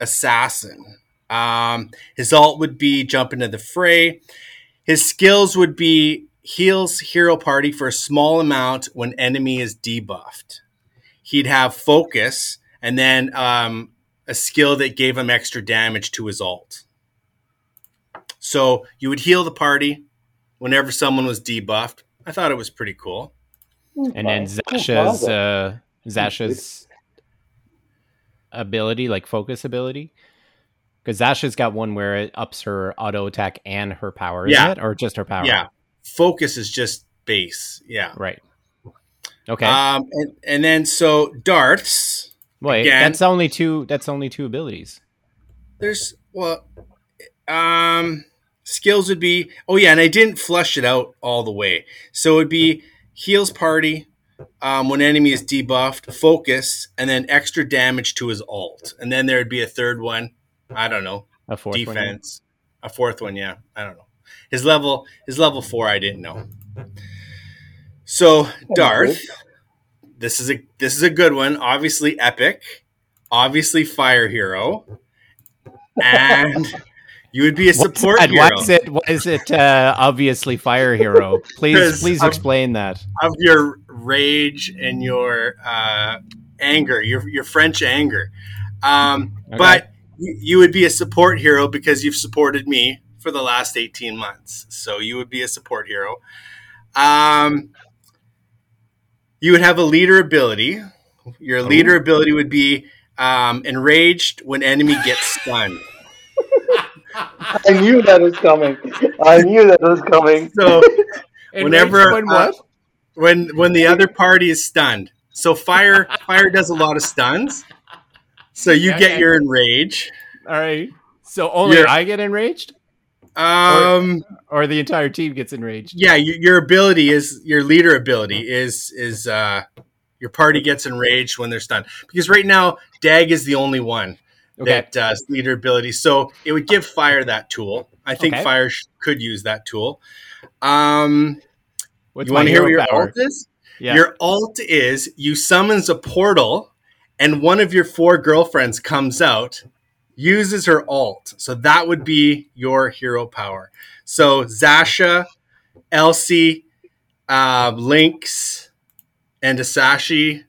assassin. Um, his alt would be jump into the fray. His skills would be heals hero party for a small amount when enemy is debuffed. He'd have focus and then um, a skill that gave him extra damage to his alt. So you would heal the party whenever someone was debuffed. I thought it was pretty cool. And then Zasha's uh, Zasha's ability, like focus ability, because Zasha's got one where it ups her auto attack and her power, Yeah. it, or just her power? Yeah, focus is just base. Yeah. right. Okay. Um, and, and then so darts. Wait, again- that's only two. That's only two abilities. There's well, um, skills would be. Oh yeah, and I didn't flush it out all the way. So it would be heals party. Um, when enemy is debuffed, focus, and then extra damage to his alt, and then there would be a third one. I don't know, A fourth one. defense. A fourth one, yeah. I don't know. His level, his level four, I didn't know. So Darth, this is a this is a good one. Obviously epic, obviously fire hero, and you would be a support What's hero. Why is it? Why is it uh, obviously fire hero? Please, please of, explain that. Of your rage and your uh, anger, your your French anger, um, okay. but you, you would be a support hero because you've supported me for the last eighteen months. So you would be a support hero. Um, you would have a leader ability. Your leader oh. ability would be um, enraged when enemy gets stunned. I knew that was coming. I knew that was coming. So whenever when, uh, when when the other party is stunned, so fire fire does a lot of stuns. So you okay. get your enrage. All right. So only You're, I get enraged. Um, or, or, the entire team gets enraged. Yeah, your, your ability is your leader ability is is uh your party gets enraged when they're stunned because right now Dag is the only one okay. that does uh, leader ability. So it would give Fire that tool. I think okay. Fire sh- could use that tool. Um, What's you want to hear what your power? alt is? Yeah. Your alt is you summons a portal, and one of your four girlfriends comes out, uses her alt. So that would be your hero power. So Zasha, Elsie, uh, Lynx, and Asashi,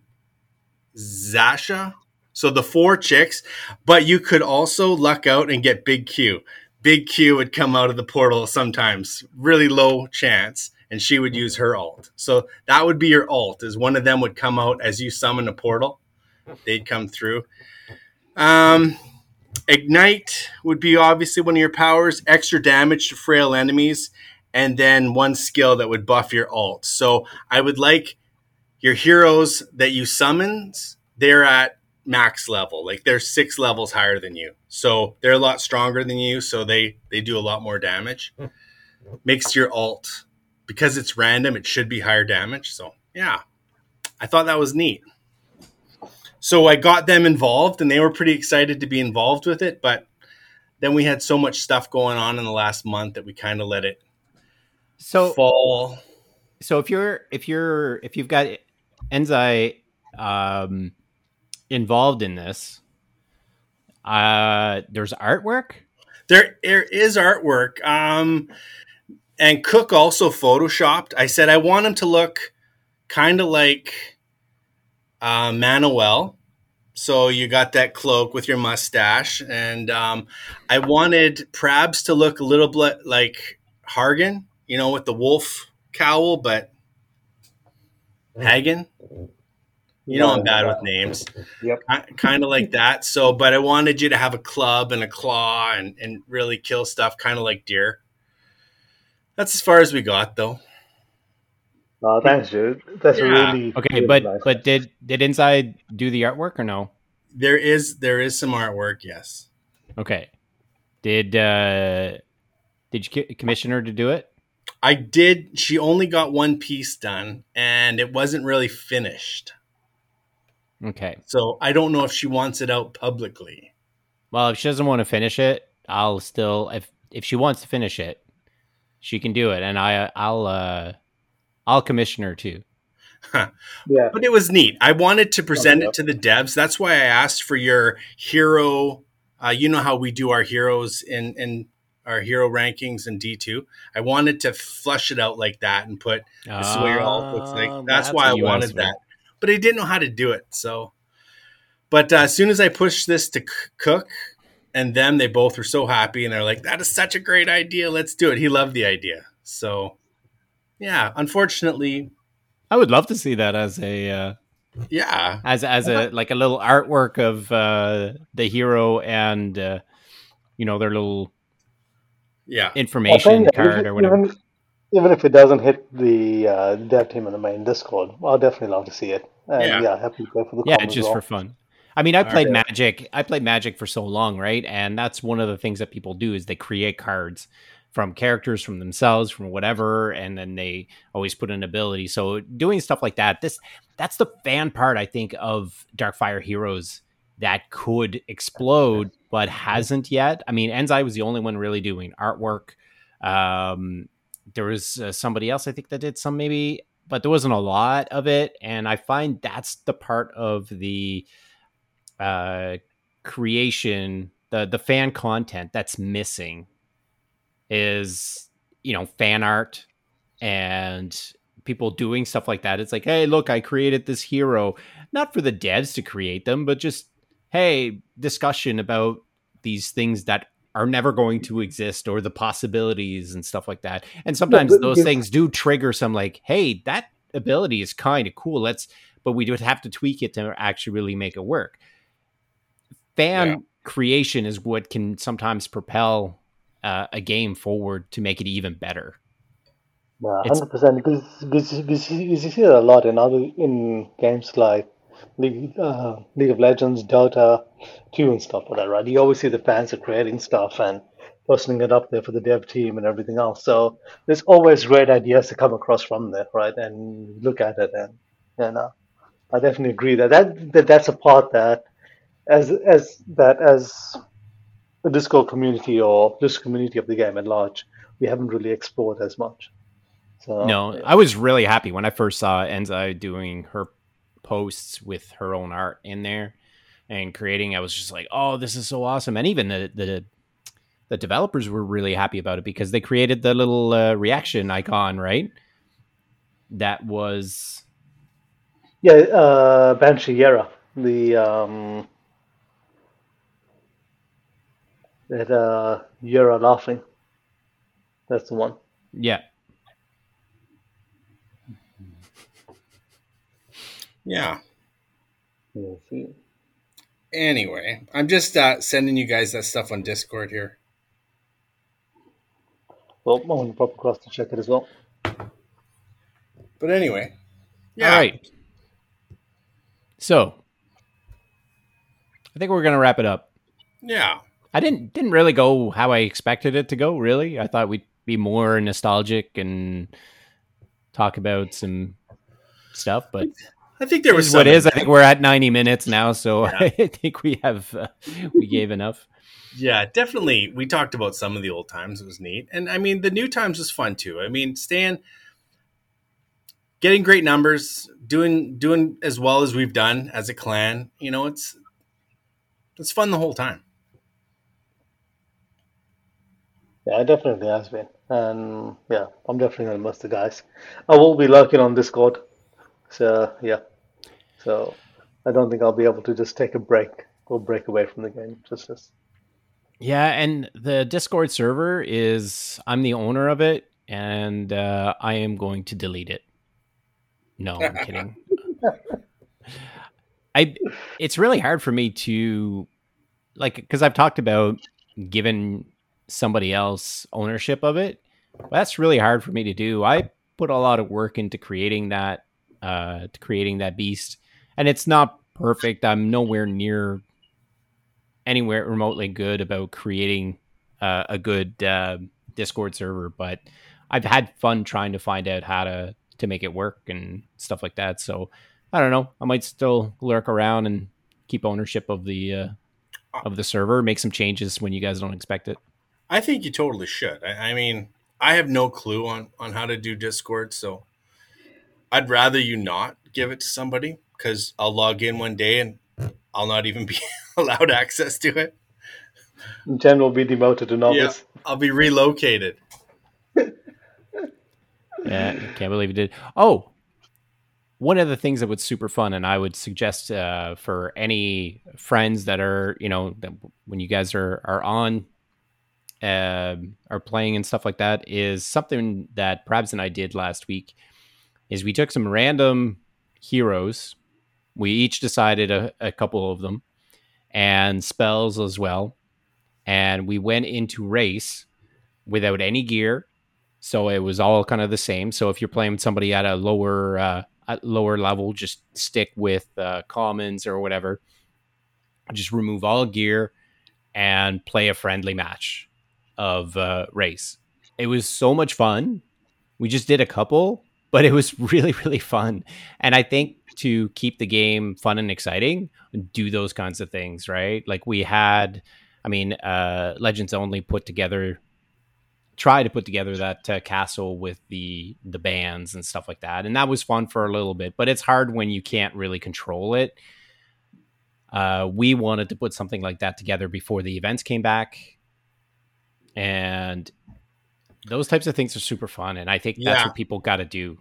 Zasha. So the four chicks, but you could also luck out and get Big Q. Big Q would come out of the portal sometimes, really low chance, and she would use her alt. So that would be your alt. Is one of them would come out as you summon a portal, they'd come through. Um, Ignite would be obviously one of your powers. Extra damage to frail enemies, and then one skill that would buff your alt. So I would like your heroes that you summons. They're at max level. Like they're six levels higher than you. So they're a lot stronger than you. So they they do a lot more damage. Makes your alt because it's random, it should be higher damage. So yeah. I thought that was neat. So I got them involved and they were pretty excited to be involved with it, but then we had so much stuff going on in the last month that we kind of let it so fall. So if you're if you're if you've got Enzai um involved in this. Uh, there's artwork. There, there is artwork. Um, and Cook also photoshopped. I said I want him to look kind of like uh, Manuel. So you got that cloak with your mustache, and um, I wanted Prabs to look a little bit like Hargan, you know, with the wolf cowl, but Hagen. You know, I'm bad with names. Yep. kind of like that. So, but I wanted you to have a club and a claw and, and really kill stuff, kind of like deer. That's as far as we got, though. Oh, thanks, dude. That's yeah. really okay. Really but nice. but did did Enzai do the artwork or no? There is there is some artwork. Yes. Okay. Did uh did you commission her to do it? I did. She only got one piece done, and it wasn't really finished. Okay. So I don't know if she wants it out publicly. Well, if she doesn't want to finish it, I'll still if if she wants to finish it, she can do it, and I I'll uh I'll commission her too. Yeah. But it was neat. I wanted to present it to the devs. That's why I asked for your hero. Uh, you know how we do our heroes in in our hero rankings in D two. I wanted to flush it out like that and put this is what your alt looks like. Ah, that's, that's why I wanted that but I didn't know how to do it. So, but uh, as soon as I pushed this to c- Cook and them, they both were so happy and they're like, "That is such a great idea. Let's do it." He loved the idea. So, yeah. Unfortunately, I would love to see that as a uh, yeah as as a like a little artwork of uh, the hero and uh, you know their little yeah information card or whatever. Even, even if it doesn't hit the uh, dev team in the main Discord, I'll definitely love to see it. And yeah, yeah happy to play for the yeah, just well. for fun. I mean, I played right. Magic. I played Magic for so long, right? And that's one of the things that people do is they create cards from characters, from themselves, from whatever, and then they always put an ability. So doing stuff like that, this that's the fan part, I think, of Darkfire Heroes that could explode, but hasn't yet. I mean, Enzai was the only one really doing artwork. Um, there was uh, somebody else I think that did some maybe, but there wasn't a lot of it. And I find that's the part of the uh, creation, the the fan content that's missing is you know fan art and people doing stuff like that. It's like, hey, look, I created this hero, not for the devs to create them, but just hey, discussion about these things that are never going to exist or the possibilities and stuff like that. And sometimes yeah, those things do trigger some like, hey, that ability is kind of cool. Let's but we would have to tweak it to actually really make it work. Fan yeah. creation is what can sometimes propel uh, a game forward to make it even better. Yeah, hundred percent. Because you see it a lot in other in games like League uh, League of Legends, Dota, two, and stuff like that, right? You always see the fans are creating stuff and posting it up there for the dev team and everything else. So there's always great ideas to come across from there, right? And look at it, and and uh, I definitely agree that, that that that's a part that as as that as the Discord community or this community of the game at large, we haven't really explored as much. So, no, yeah. I was really happy when I first saw Enzai doing her posts with her own art in there and creating. I was just like, oh, this is so awesome. And even the the the developers were really happy about it because they created the little uh, reaction icon, right? That was yeah, uh, Banshee Yera, the um, that uh, Yera laughing. That's the one. Yeah, Yeah. We'll see. Anyway, I'm just uh, sending you guys that stuff on Discord here. Well, I'm going to pop across to check it as well. But anyway, yeah. All right. So, I think we're going to wrap it up. Yeah. I didn't didn't really go how I expected it to go. Really, I thought we'd be more nostalgic and talk about some stuff, but I think there was what is. I think we're at 90 minutes now, so yeah. I think we have uh, we gave enough. Yeah, definitely. We talked about some of the old times. It was neat, and I mean the new times was fun too. I mean, Stan getting great numbers, doing doing as well as we've done as a clan. You know, it's it's fun the whole time. Yeah, it definitely has been, and yeah, I'm definitely gonna miss the guys. I will be lurking on Discord so yeah, so I don't think I'll be able to just take a break or break away from the game. Just this. Yeah, and the Discord server is I'm the owner of it, and uh, I am going to delete it. No, I'm kidding. I it's really hard for me to like because I've talked about giving somebody else ownership of it. That's really hard for me to do. I put a lot of work into creating that uh, to creating that beast, and it's not perfect. I'm nowhere near anywhere remotely good about creating uh, a good uh, Discord server, but I've had fun trying to find out how to to make it work and stuff like that. So I don't know. I might still lurk around and keep ownership of the uh, of the server. Make some changes when you guys don't expect it. I think you totally should. I, I mean, I have no clue on on how to do Discord, so I'd rather you not give it to somebody because I'll log in one day and I'll not even be allowed access to it. Jen will be demoted to novice. Yeah, I'll be relocated. yeah, I can't believe you did. Oh, one of the things that was super fun, and I would suggest uh, for any friends that are, you know, that when you guys are are on, uh, are playing and stuff like that, is something that Prabs and I did last week is we took some random heroes. We each decided a, a couple of them and spells as well. And we went into race without any gear. So it was all kind of the same. So if you're playing with somebody at a lower uh, at lower level, just stick with uh, commons or whatever. Just remove all gear and play a friendly match of uh, race. It was so much fun. We just did a couple, but it was really really fun and i think to keep the game fun and exciting do those kinds of things right like we had i mean uh legends only put together try to put together that uh, castle with the the bands and stuff like that, and that was fun for a little bit. But it's hard when you can't really control it. Uh, we wanted to put something like that together before the events came back, and those types of things are super fun, and I think that's yeah. what people got to do.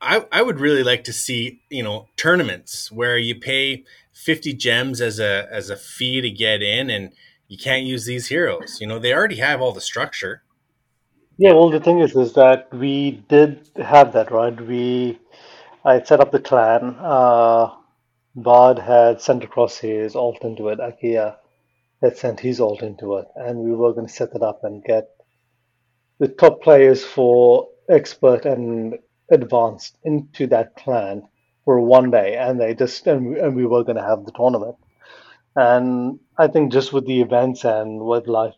I, I would really like to see you know tournaments where you pay 50 gems as a as a fee to get in and you can't use these heroes. You know they already have all the structure. Yeah well the thing is is that we did have that right? We i set up the clan. Uh bard had sent across his alt into it akia had sent his alt into it and we were going to set it up and get the top players for expert and advanced into that clan for one day, and they just and we, and we were going to have the tournament. And I think just with the events and with life,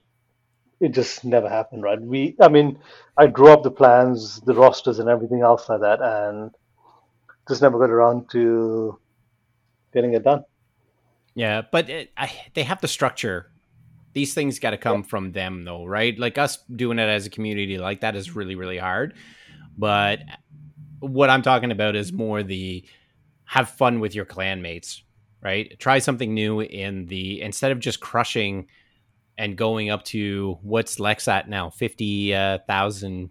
it just never happened, right? We, I mean, I drew up the plans, the rosters, and everything else like that, and just never got around to getting it done. Yeah, but it, I, they have the structure. These things got to come yeah. from them, though, right? Like us doing it as a community like that is really, really hard. But what I'm talking about is more the have fun with your clanmates, right? Try something new in the instead of just crushing and going up to what's Lex at now, fifty uh,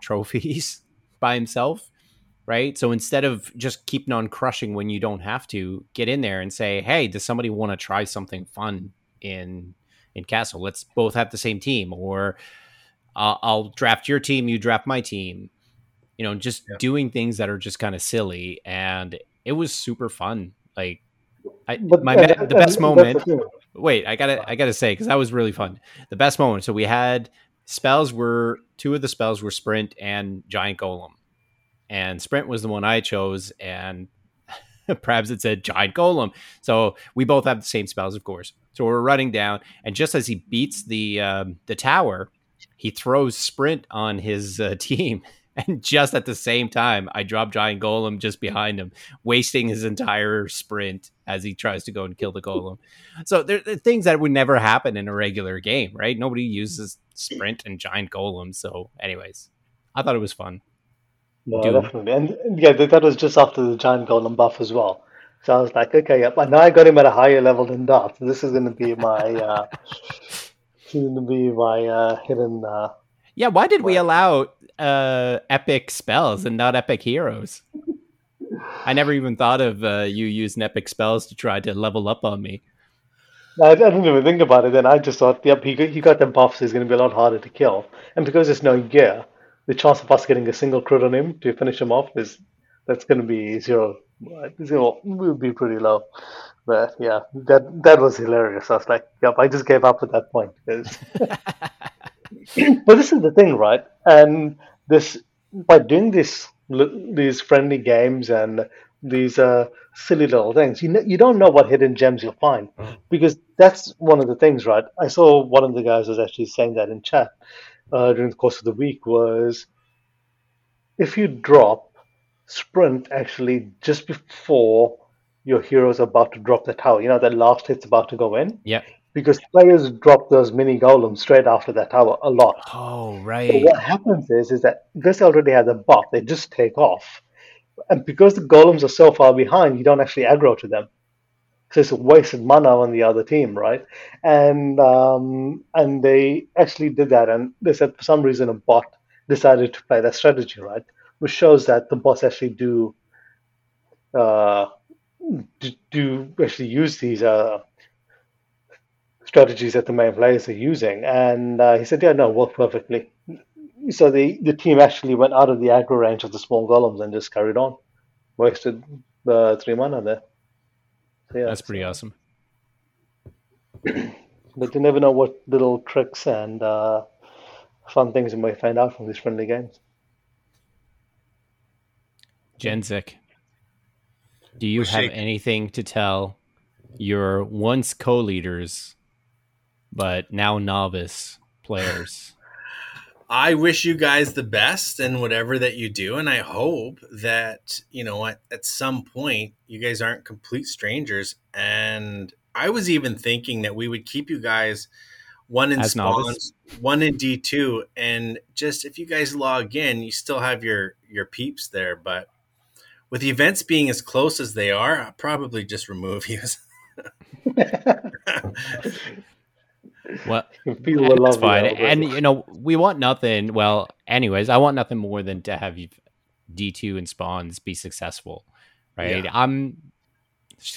trophies by himself, right? So instead of just keeping on crushing when you don't have to, get in there and say, "Hey, does somebody want to try something fun in in Castle? Let's both have the same team, or I'll, I'll draft your team, you draft my team." you know, just yeah. doing things that are just kind of silly, and it was super fun. Like, I but, my uh, the best uh, moment. Wait, I gotta I gotta say because that was really fun. The best moment. So we had spells were two of the spells were sprint and giant golem, and sprint was the one I chose, and perhaps it said giant golem. So we both have the same spells, of course. So we're running down, and just as he beats the um, the tower, he throws sprint on his uh, team and just at the same time, I drop Giant Golem just behind him, wasting his entire sprint as he tries to go and kill the Golem. So there are things that would never happen in a regular game, right? Nobody uses sprint and Giant Golem. So, anyways, I thought it was fun. No, definitely. And yeah, that was just after the Giant Golem buff as well. So I was like, okay, yep. And now I got him at a higher level than Darth. This is going to be my, uh, going to be my uh, hidden. Uh, yeah, why did we allow uh, epic spells and not epic heroes. I never even thought of uh, you using epic spells to try to level up on me. I, I didn't even think about it. Then I just thought, yep, he got, he got them buffs. He's going to be a lot harder to kill. And because there's no gear, the chance of us getting a single crit on him to finish him off is that's going to be zero. Zero would be pretty low. But yeah, that that was hilarious. I was like, yep, I just gave up at that point but this is the thing, right? And this by doing this these friendly games and these uh, silly little things, you know, you don't know what hidden gems you'll find mm-hmm. because that's one of the things, right? I saw one of the guys was actually saying that in chat uh, during the course of the week was if you drop sprint actually just before your hero's about to drop the tower, you know, that last hit's about to go in. Yeah because players drop those mini golems straight after that tower a lot. Oh, right. So what happens is is that this already has a buff; they just take off, and because the golems are so far behind, you don't actually aggro to them. So it's wasted mana on the other team, right? And um, and they actually did that, and they said for some reason a bot decided to play that strategy, right? Which shows that the bots actually do uh, do actually use these uh, strategies that the main players are using. And uh, he said, yeah, no, worked perfectly. So the, the team actually went out of the aggro range of the small golems and just carried on. Wasted the three mana there. So, yeah, That's pretty awesome. but you never know what little tricks and uh, fun things you might find out from these friendly games. Jenzik, do you have anything to tell your once co-leaders but now novice players. I wish you guys the best in whatever that you do. And I hope that, you know, at, at some point you guys aren't complete strangers. And I was even thinking that we would keep you guys one in spawns, one in D two, and just if you guys log in, you still have your your peeps there. But with the events being as close as they are, I'll probably just remove you. well, that's fine. And you know, we want nothing. Well, anyways, I want nothing more than to have D two and spawns be successful, right? Yeah. I'm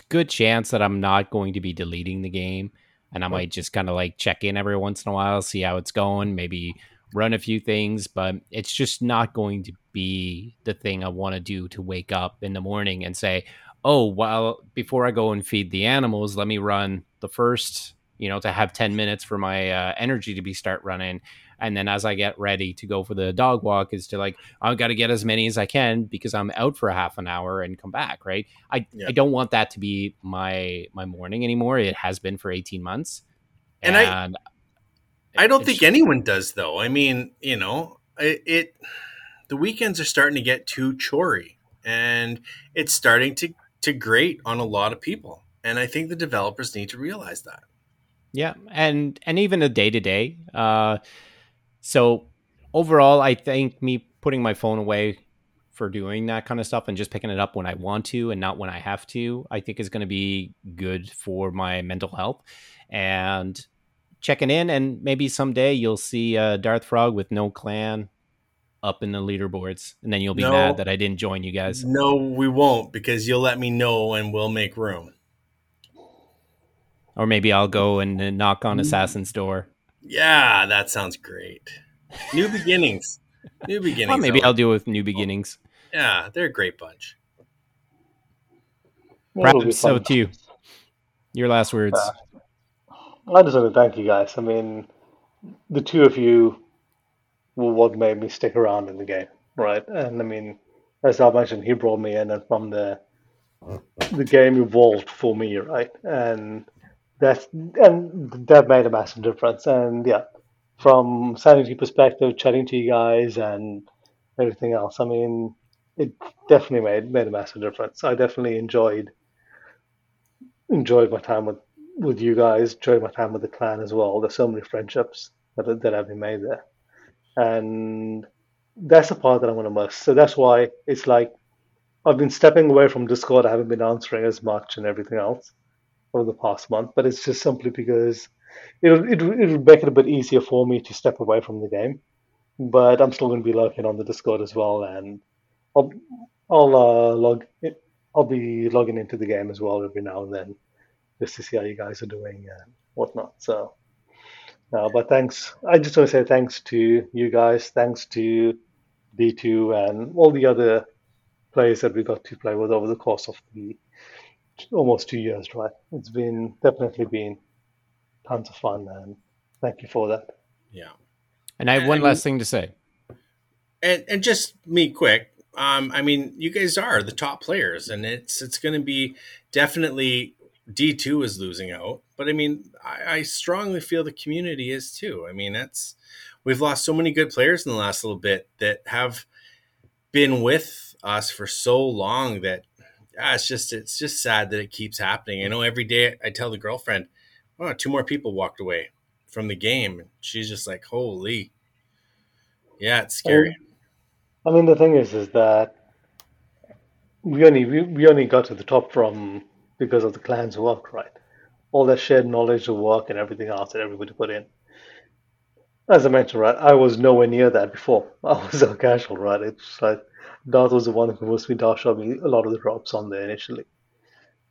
good chance that I'm not going to be deleting the game and I might just kind of like check in every once in a while, see how it's going, maybe run a few things, but it's just not going to be the thing I want to do to wake up in the morning and say, "Oh, well, before I go and feed the animals, let me run the first, you know, to have 10 minutes for my uh, energy to be start running and then as I get ready to go for the dog walk, is to like I've got to get as many as I can because I'm out for a half an hour and come back. Right. I yeah. I don't want that to be my my morning anymore. It has been for 18 months, and, and I I don't think anyone does though. I mean, you know, it, it the weekends are starting to get too chory, and it's starting to to grate on a lot of people. And I think the developers need to realize that. Yeah, and and even a day to day, so overall, I think me putting my phone away for doing that kind of stuff and just picking it up when I want to and not when I have to, I think is going to be good for my mental health. And checking in, and maybe someday you'll see uh, Darth Frog with no clan up in the leaderboards, and then you'll be no, mad that I didn't join you guys. No, we won't because you'll let me know and we'll make room. Or maybe I'll go and knock on mm. Assassin's door. Yeah, that sounds great. New beginnings. New beginnings. Well, maybe I'll deal with new beginnings. Yeah, they're a great bunch. Brad, so to you. Your last words. Uh, I just want to thank you guys. I mean, the two of you were what made me stick around in the game, right? And I mean, as I mentioned, he brought me in, and from the the game evolved for me, right? And that's and that made a massive difference. And yeah, from sanity perspective, chatting to you guys and everything else, I mean, it definitely made made a massive difference. I definitely enjoyed enjoyed my time with with you guys, enjoyed my time with the clan as well. There's so many friendships that that have been made there, and that's the part that I'm to miss. So that's why it's like I've been stepping away from Discord. I haven't been answering as much and everything else over the past month, but it's just simply because it'll, it'll, make it a bit easier for me to step away from the game. But I'm still going to be lurking on the Discord as well, and I'll I'll uh, log I'll be logging into the game as well every now and then just to see how you guys are doing and whatnot. So, uh, but thanks. I just want to say thanks to you guys. Thanks to D2 and all the other players that we got to play with over the course of the almost two years, right? It's been definitely been tons of fun, and thank you for that. Yeah. And I have one last thing to say. And and just me quick. Um, I mean, you guys are the top players, and it's it's going to be definitely D two is losing out, but I mean, I, I strongly feel the community is too. I mean, that's we've lost so many good players in the last little bit that have been with us for so long that yeah, it's just it's just sad that it keeps happening. I know every day I tell the girlfriend, "Oh, two more people walked away from the game." She's just like, "Holy, yeah, it's scary." I mean, the thing is, is that we only we, we only got to the top from because of the clan's work, right? All that shared knowledge of work and everything else that everybody put in. As I mentioned, right, I was nowhere near that before. I was so casual, right? It's like Darth was the one who convinced me to show me a lot of the drops on there initially.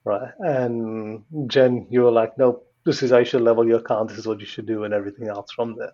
Right. And Jen, you were like, nope, this is how you should level your account, this is what you should do, and everything else from there.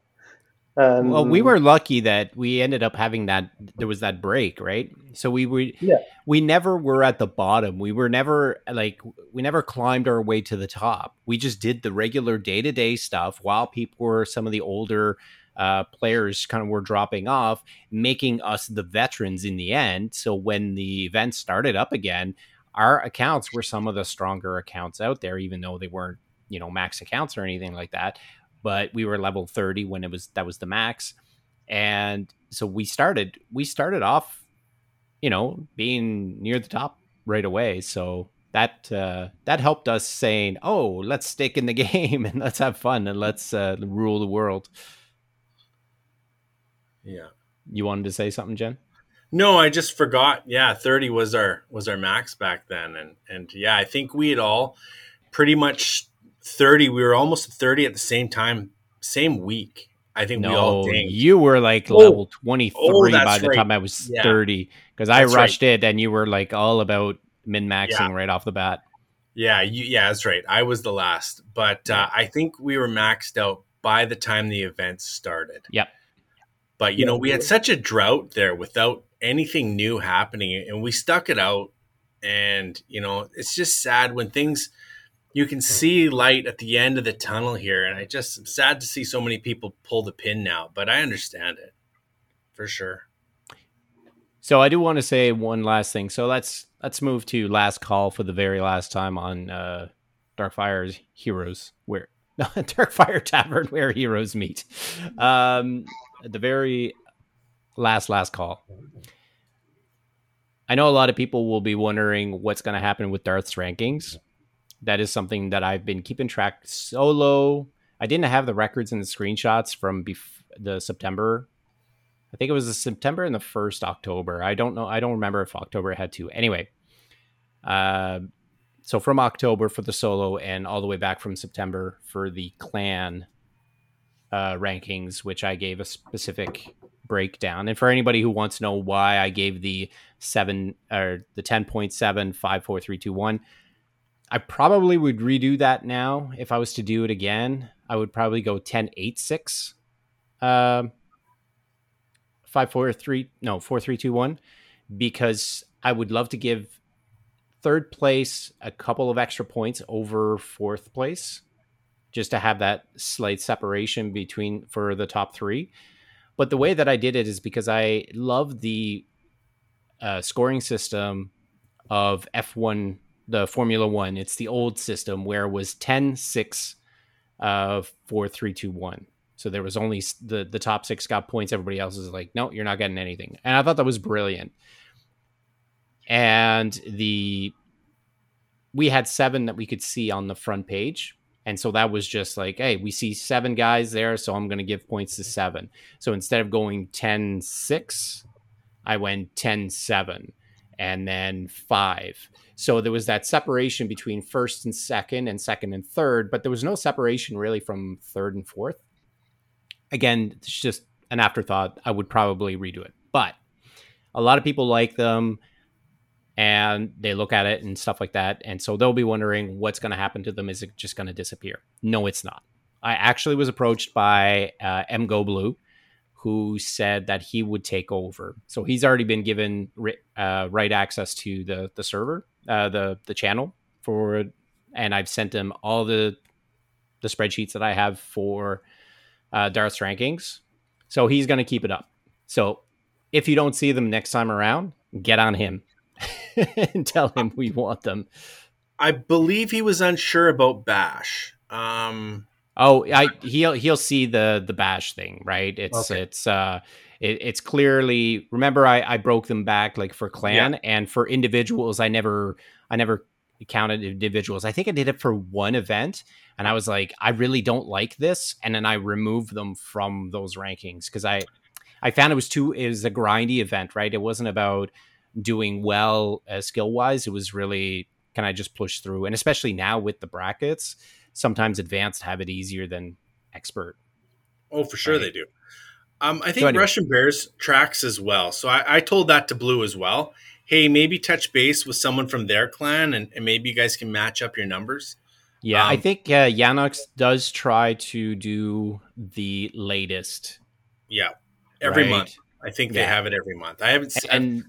And well, we were lucky that we ended up having that. There was that break, right? So we were, yeah. We never were at the bottom. We were never like we never climbed our way to the top. We just did the regular day to day stuff while people were some of the older uh, players kind of were dropping off, making us the veterans in the end. So when the event started up again, our accounts were some of the stronger accounts out there, even though they weren't, you know, max accounts or anything like that. But we were level 30 when it was that was the max. And so we started we started off, you know, being near the top right away. So that uh, that helped us saying, "Oh, let's stick in the game and let's have fun and let's uh, rule the world." Yeah. You wanted to say something, Jen? No, I just forgot. Yeah, thirty was our was our max back then, and and yeah, I think we had all pretty much thirty. We were almost thirty at the same time, same week. I think no, we all You were like oh, level twenty three oh, by the right. time I was yeah. thirty because I rushed right. it, and you were like all about min maxing yeah. right off the bat. Yeah, you, yeah, that's right. I was the last, but uh, I think we were maxed out by the time the event started. Yep. But you yeah, know, we had such a drought there without anything new happening, and we stuck it out. And you know, it's just sad when things you can see light at the end of the tunnel here, and I just am sad to see so many people pull the pin now. But I understand it for sure. So I do want to say one last thing. So let's let's move to last call for the very last time on uh, Darkfire's Heroes, where Darkfire Tavern, where heroes meet. Um, the very last last call. I know a lot of people will be wondering what's going to happen with Darth's rankings. That is something that I've been keeping track solo. I didn't have the records and the screenshots from bef- the September. I think it was the September and the first October. I don't know. I don't remember if October had two. Anyway, uh, so from October for the solo and all the way back from September for the clan uh, rankings, which I gave a specific breakdown. And for anybody who wants to know why I gave the seven or the 10.7, 5, 4, 3, 2, 1, I probably would redo that now. If I was to do it again, I would probably go 10, 8, 6, uh, 5, 4, 3, no, 4, 3, 2, 1, because I would love to give third place a couple of extra points over fourth place just to have that slight separation between for the top three. But the way that I did it is because I love the uh, scoring system of F1, the Formula One. It's the old system where it was 10, 6, uh, 4, 3, 2, 1. So there was only the, the top six got points. Everybody else is like, no, you're not getting anything. And I thought that was brilliant. And the we had seven that we could see on the front page and so that was just like, hey, we see seven guys there, so I'm going to give points to seven. So instead of going 10 6, I went 10 7 and then five. So there was that separation between first and second and second and third, but there was no separation really from third and fourth. Again, it's just an afterthought. I would probably redo it. But a lot of people like them and they look at it and stuff like that. And so they'll be wondering what's going to happen to them. Is it just going to disappear? No, it's not. I actually was approached by uh, M Go Blue, who said that he would take over. So he's already been given uh, right access to the the server, uh, the the channel for, and I've sent him all the the spreadsheets that I have for uh, Darth's rankings. So he's going to keep it up. So if you don't see them next time around, get on him and tell him we want them. I believe he was unsure about Bash. Um, oh, I he'll he'll see the the Bash thing, right? It's okay. it's uh it, it's clearly remember I I broke them back like for clan yeah. and for individuals I never I never counted individuals. I think I did it for one event and I was like I really don't like this and then I removed them from those rankings because I I found it was too it was a grindy event, right? It wasn't about doing well uh, skill wise. It was really can I just push through, and especially now with the brackets, sometimes advanced have it easier than expert. Oh, for sure right? they do. Um, I think so anyway. Russian Bears tracks as well. So I, I, told that to Blue as well. Hey, maybe touch base with someone from their clan, and, and maybe you guys can match up your numbers. Yeah, um, I think uh, Yanox does try to do the latest. Yeah, every right? month. I think yeah. they have it every month. I haven't. Seen. And,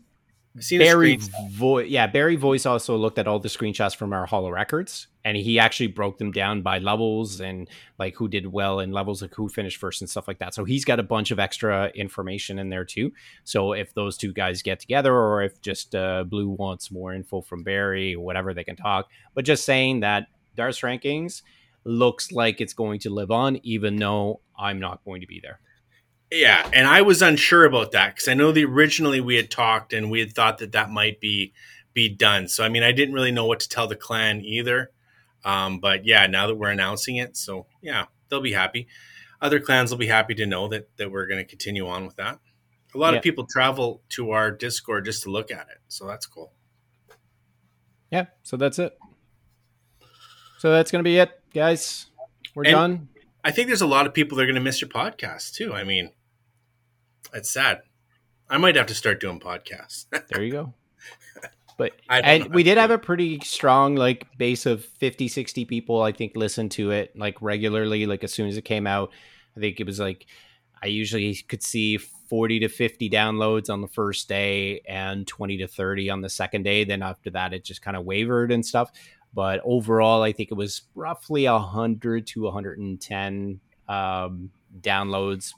Barry voice, yeah, Barry voice also looked at all the screenshots from our Holo records, and he actually broke them down by levels and like who did well in levels, like who finished first and stuff like that. So he's got a bunch of extra information in there too. So if those two guys get together, or if just uh, Blue wants more info from Barry, or whatever, they can talk. But just saying that Darth's rankings looks like it's going to live on, even though I'm not going to be there. Yeah, and I was unsure about that because I know the originally we had talked and we had thought that that might be be done. So I mean, I didn't really know what to tell the clan either. Um, but yeah, now that we're announcing it, so yeah, they'll be happy. Other clans will be happy to know that that we're going to continue on with that. A lot yeah. of people travel to our Discord just to look at it, so that's cool. Yeah, so that's it. So that's going to be it, guys. We're and done. I think there's a lot of people that are going to miss your podcast too. I mean, it's sad. I might have to start doing podcasts. there you go. But and we did have a pretty strong like base of 50 60 people I think listen to it like regularly like as soon as it came out. I think it was like I usually could see 40 to 50 downloads on the first day and 20 to 30 on the second day. Then after that, it just kind of wavered and stuff. But overall, I think it was roughly 100 to 110 um, downloads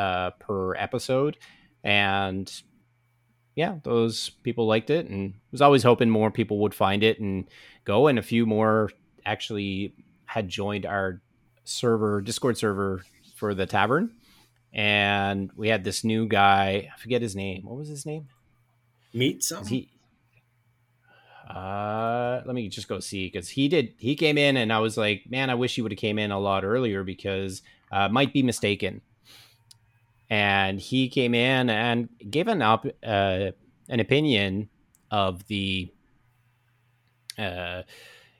uh, per episode. And yeah, those people liked it and was always hoping more people would find it and go. And a few more actually had joined our server, Discord server for the tavern. And we had this new guy, I forget his name. What was his name? Meet some. He, uh, let me just go see because he did. He came in, and I was like, man, I wish he would have came in a lot earlier because uh, might be mistaken. And he came in and gave an op- uh, an opinion of the, uh,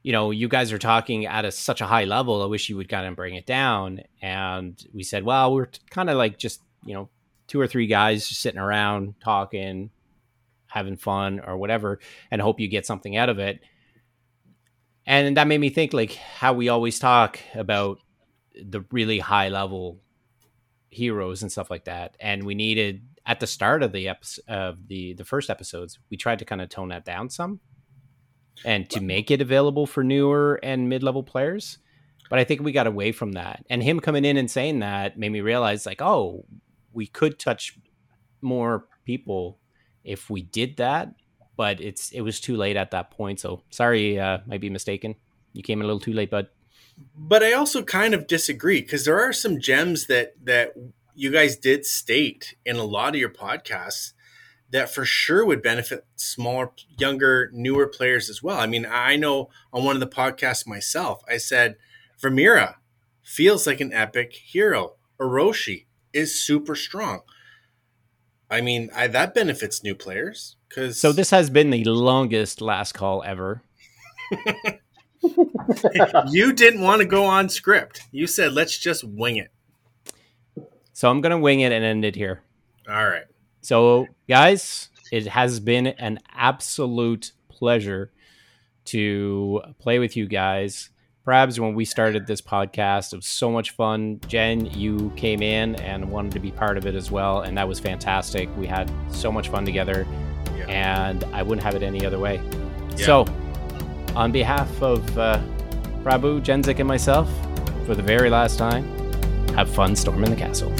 you know, you guys are talking at a, such a high level. I wish you would kind of bring it down. And we said, well, we're kind of like just you know two or three guys just sitting around talking having fun or whatever and hope you get something out of it and that made me think like how we always talk about the really high level heroes and stuff like that and we needed at the start of the episode of the the first episodes we tried to kind of tone that down some and to make it available for newer and mid-level players but i think we got away from that and him coming in and saying that made me realize like oh we could touch more people if we did that, but it's it was too late at that point. So sorry, uh, might be mistaken. You came in a little too late, bud. But I also kind of disagree because there are some gems that that you guys did state in a lot of your podcasts that for sure would benefit smaller, younger, newer players as well. I mean, I know on one of the podcasts myself, I said Vermeera feels like an epic hero. Orochi is super strong. I mean, I, that benefits new players because. So this has been the longest last call ever. you didn't want to go on script. You said let's just wing it. So I'm gonna wing it and end it here. All right. So guys, it has been an absolute pleasure to play with you guys. Perhaps when we started this podcast. It was so much fun. Jen, you came in and wanted to be part of it as well, and that was fantastic. We had so much fun together, yeah. and I wouldn't have it any other way. Yeah. So, on behalf of uh, Jenzik, and myself, for the very last time, have fun storming the castle.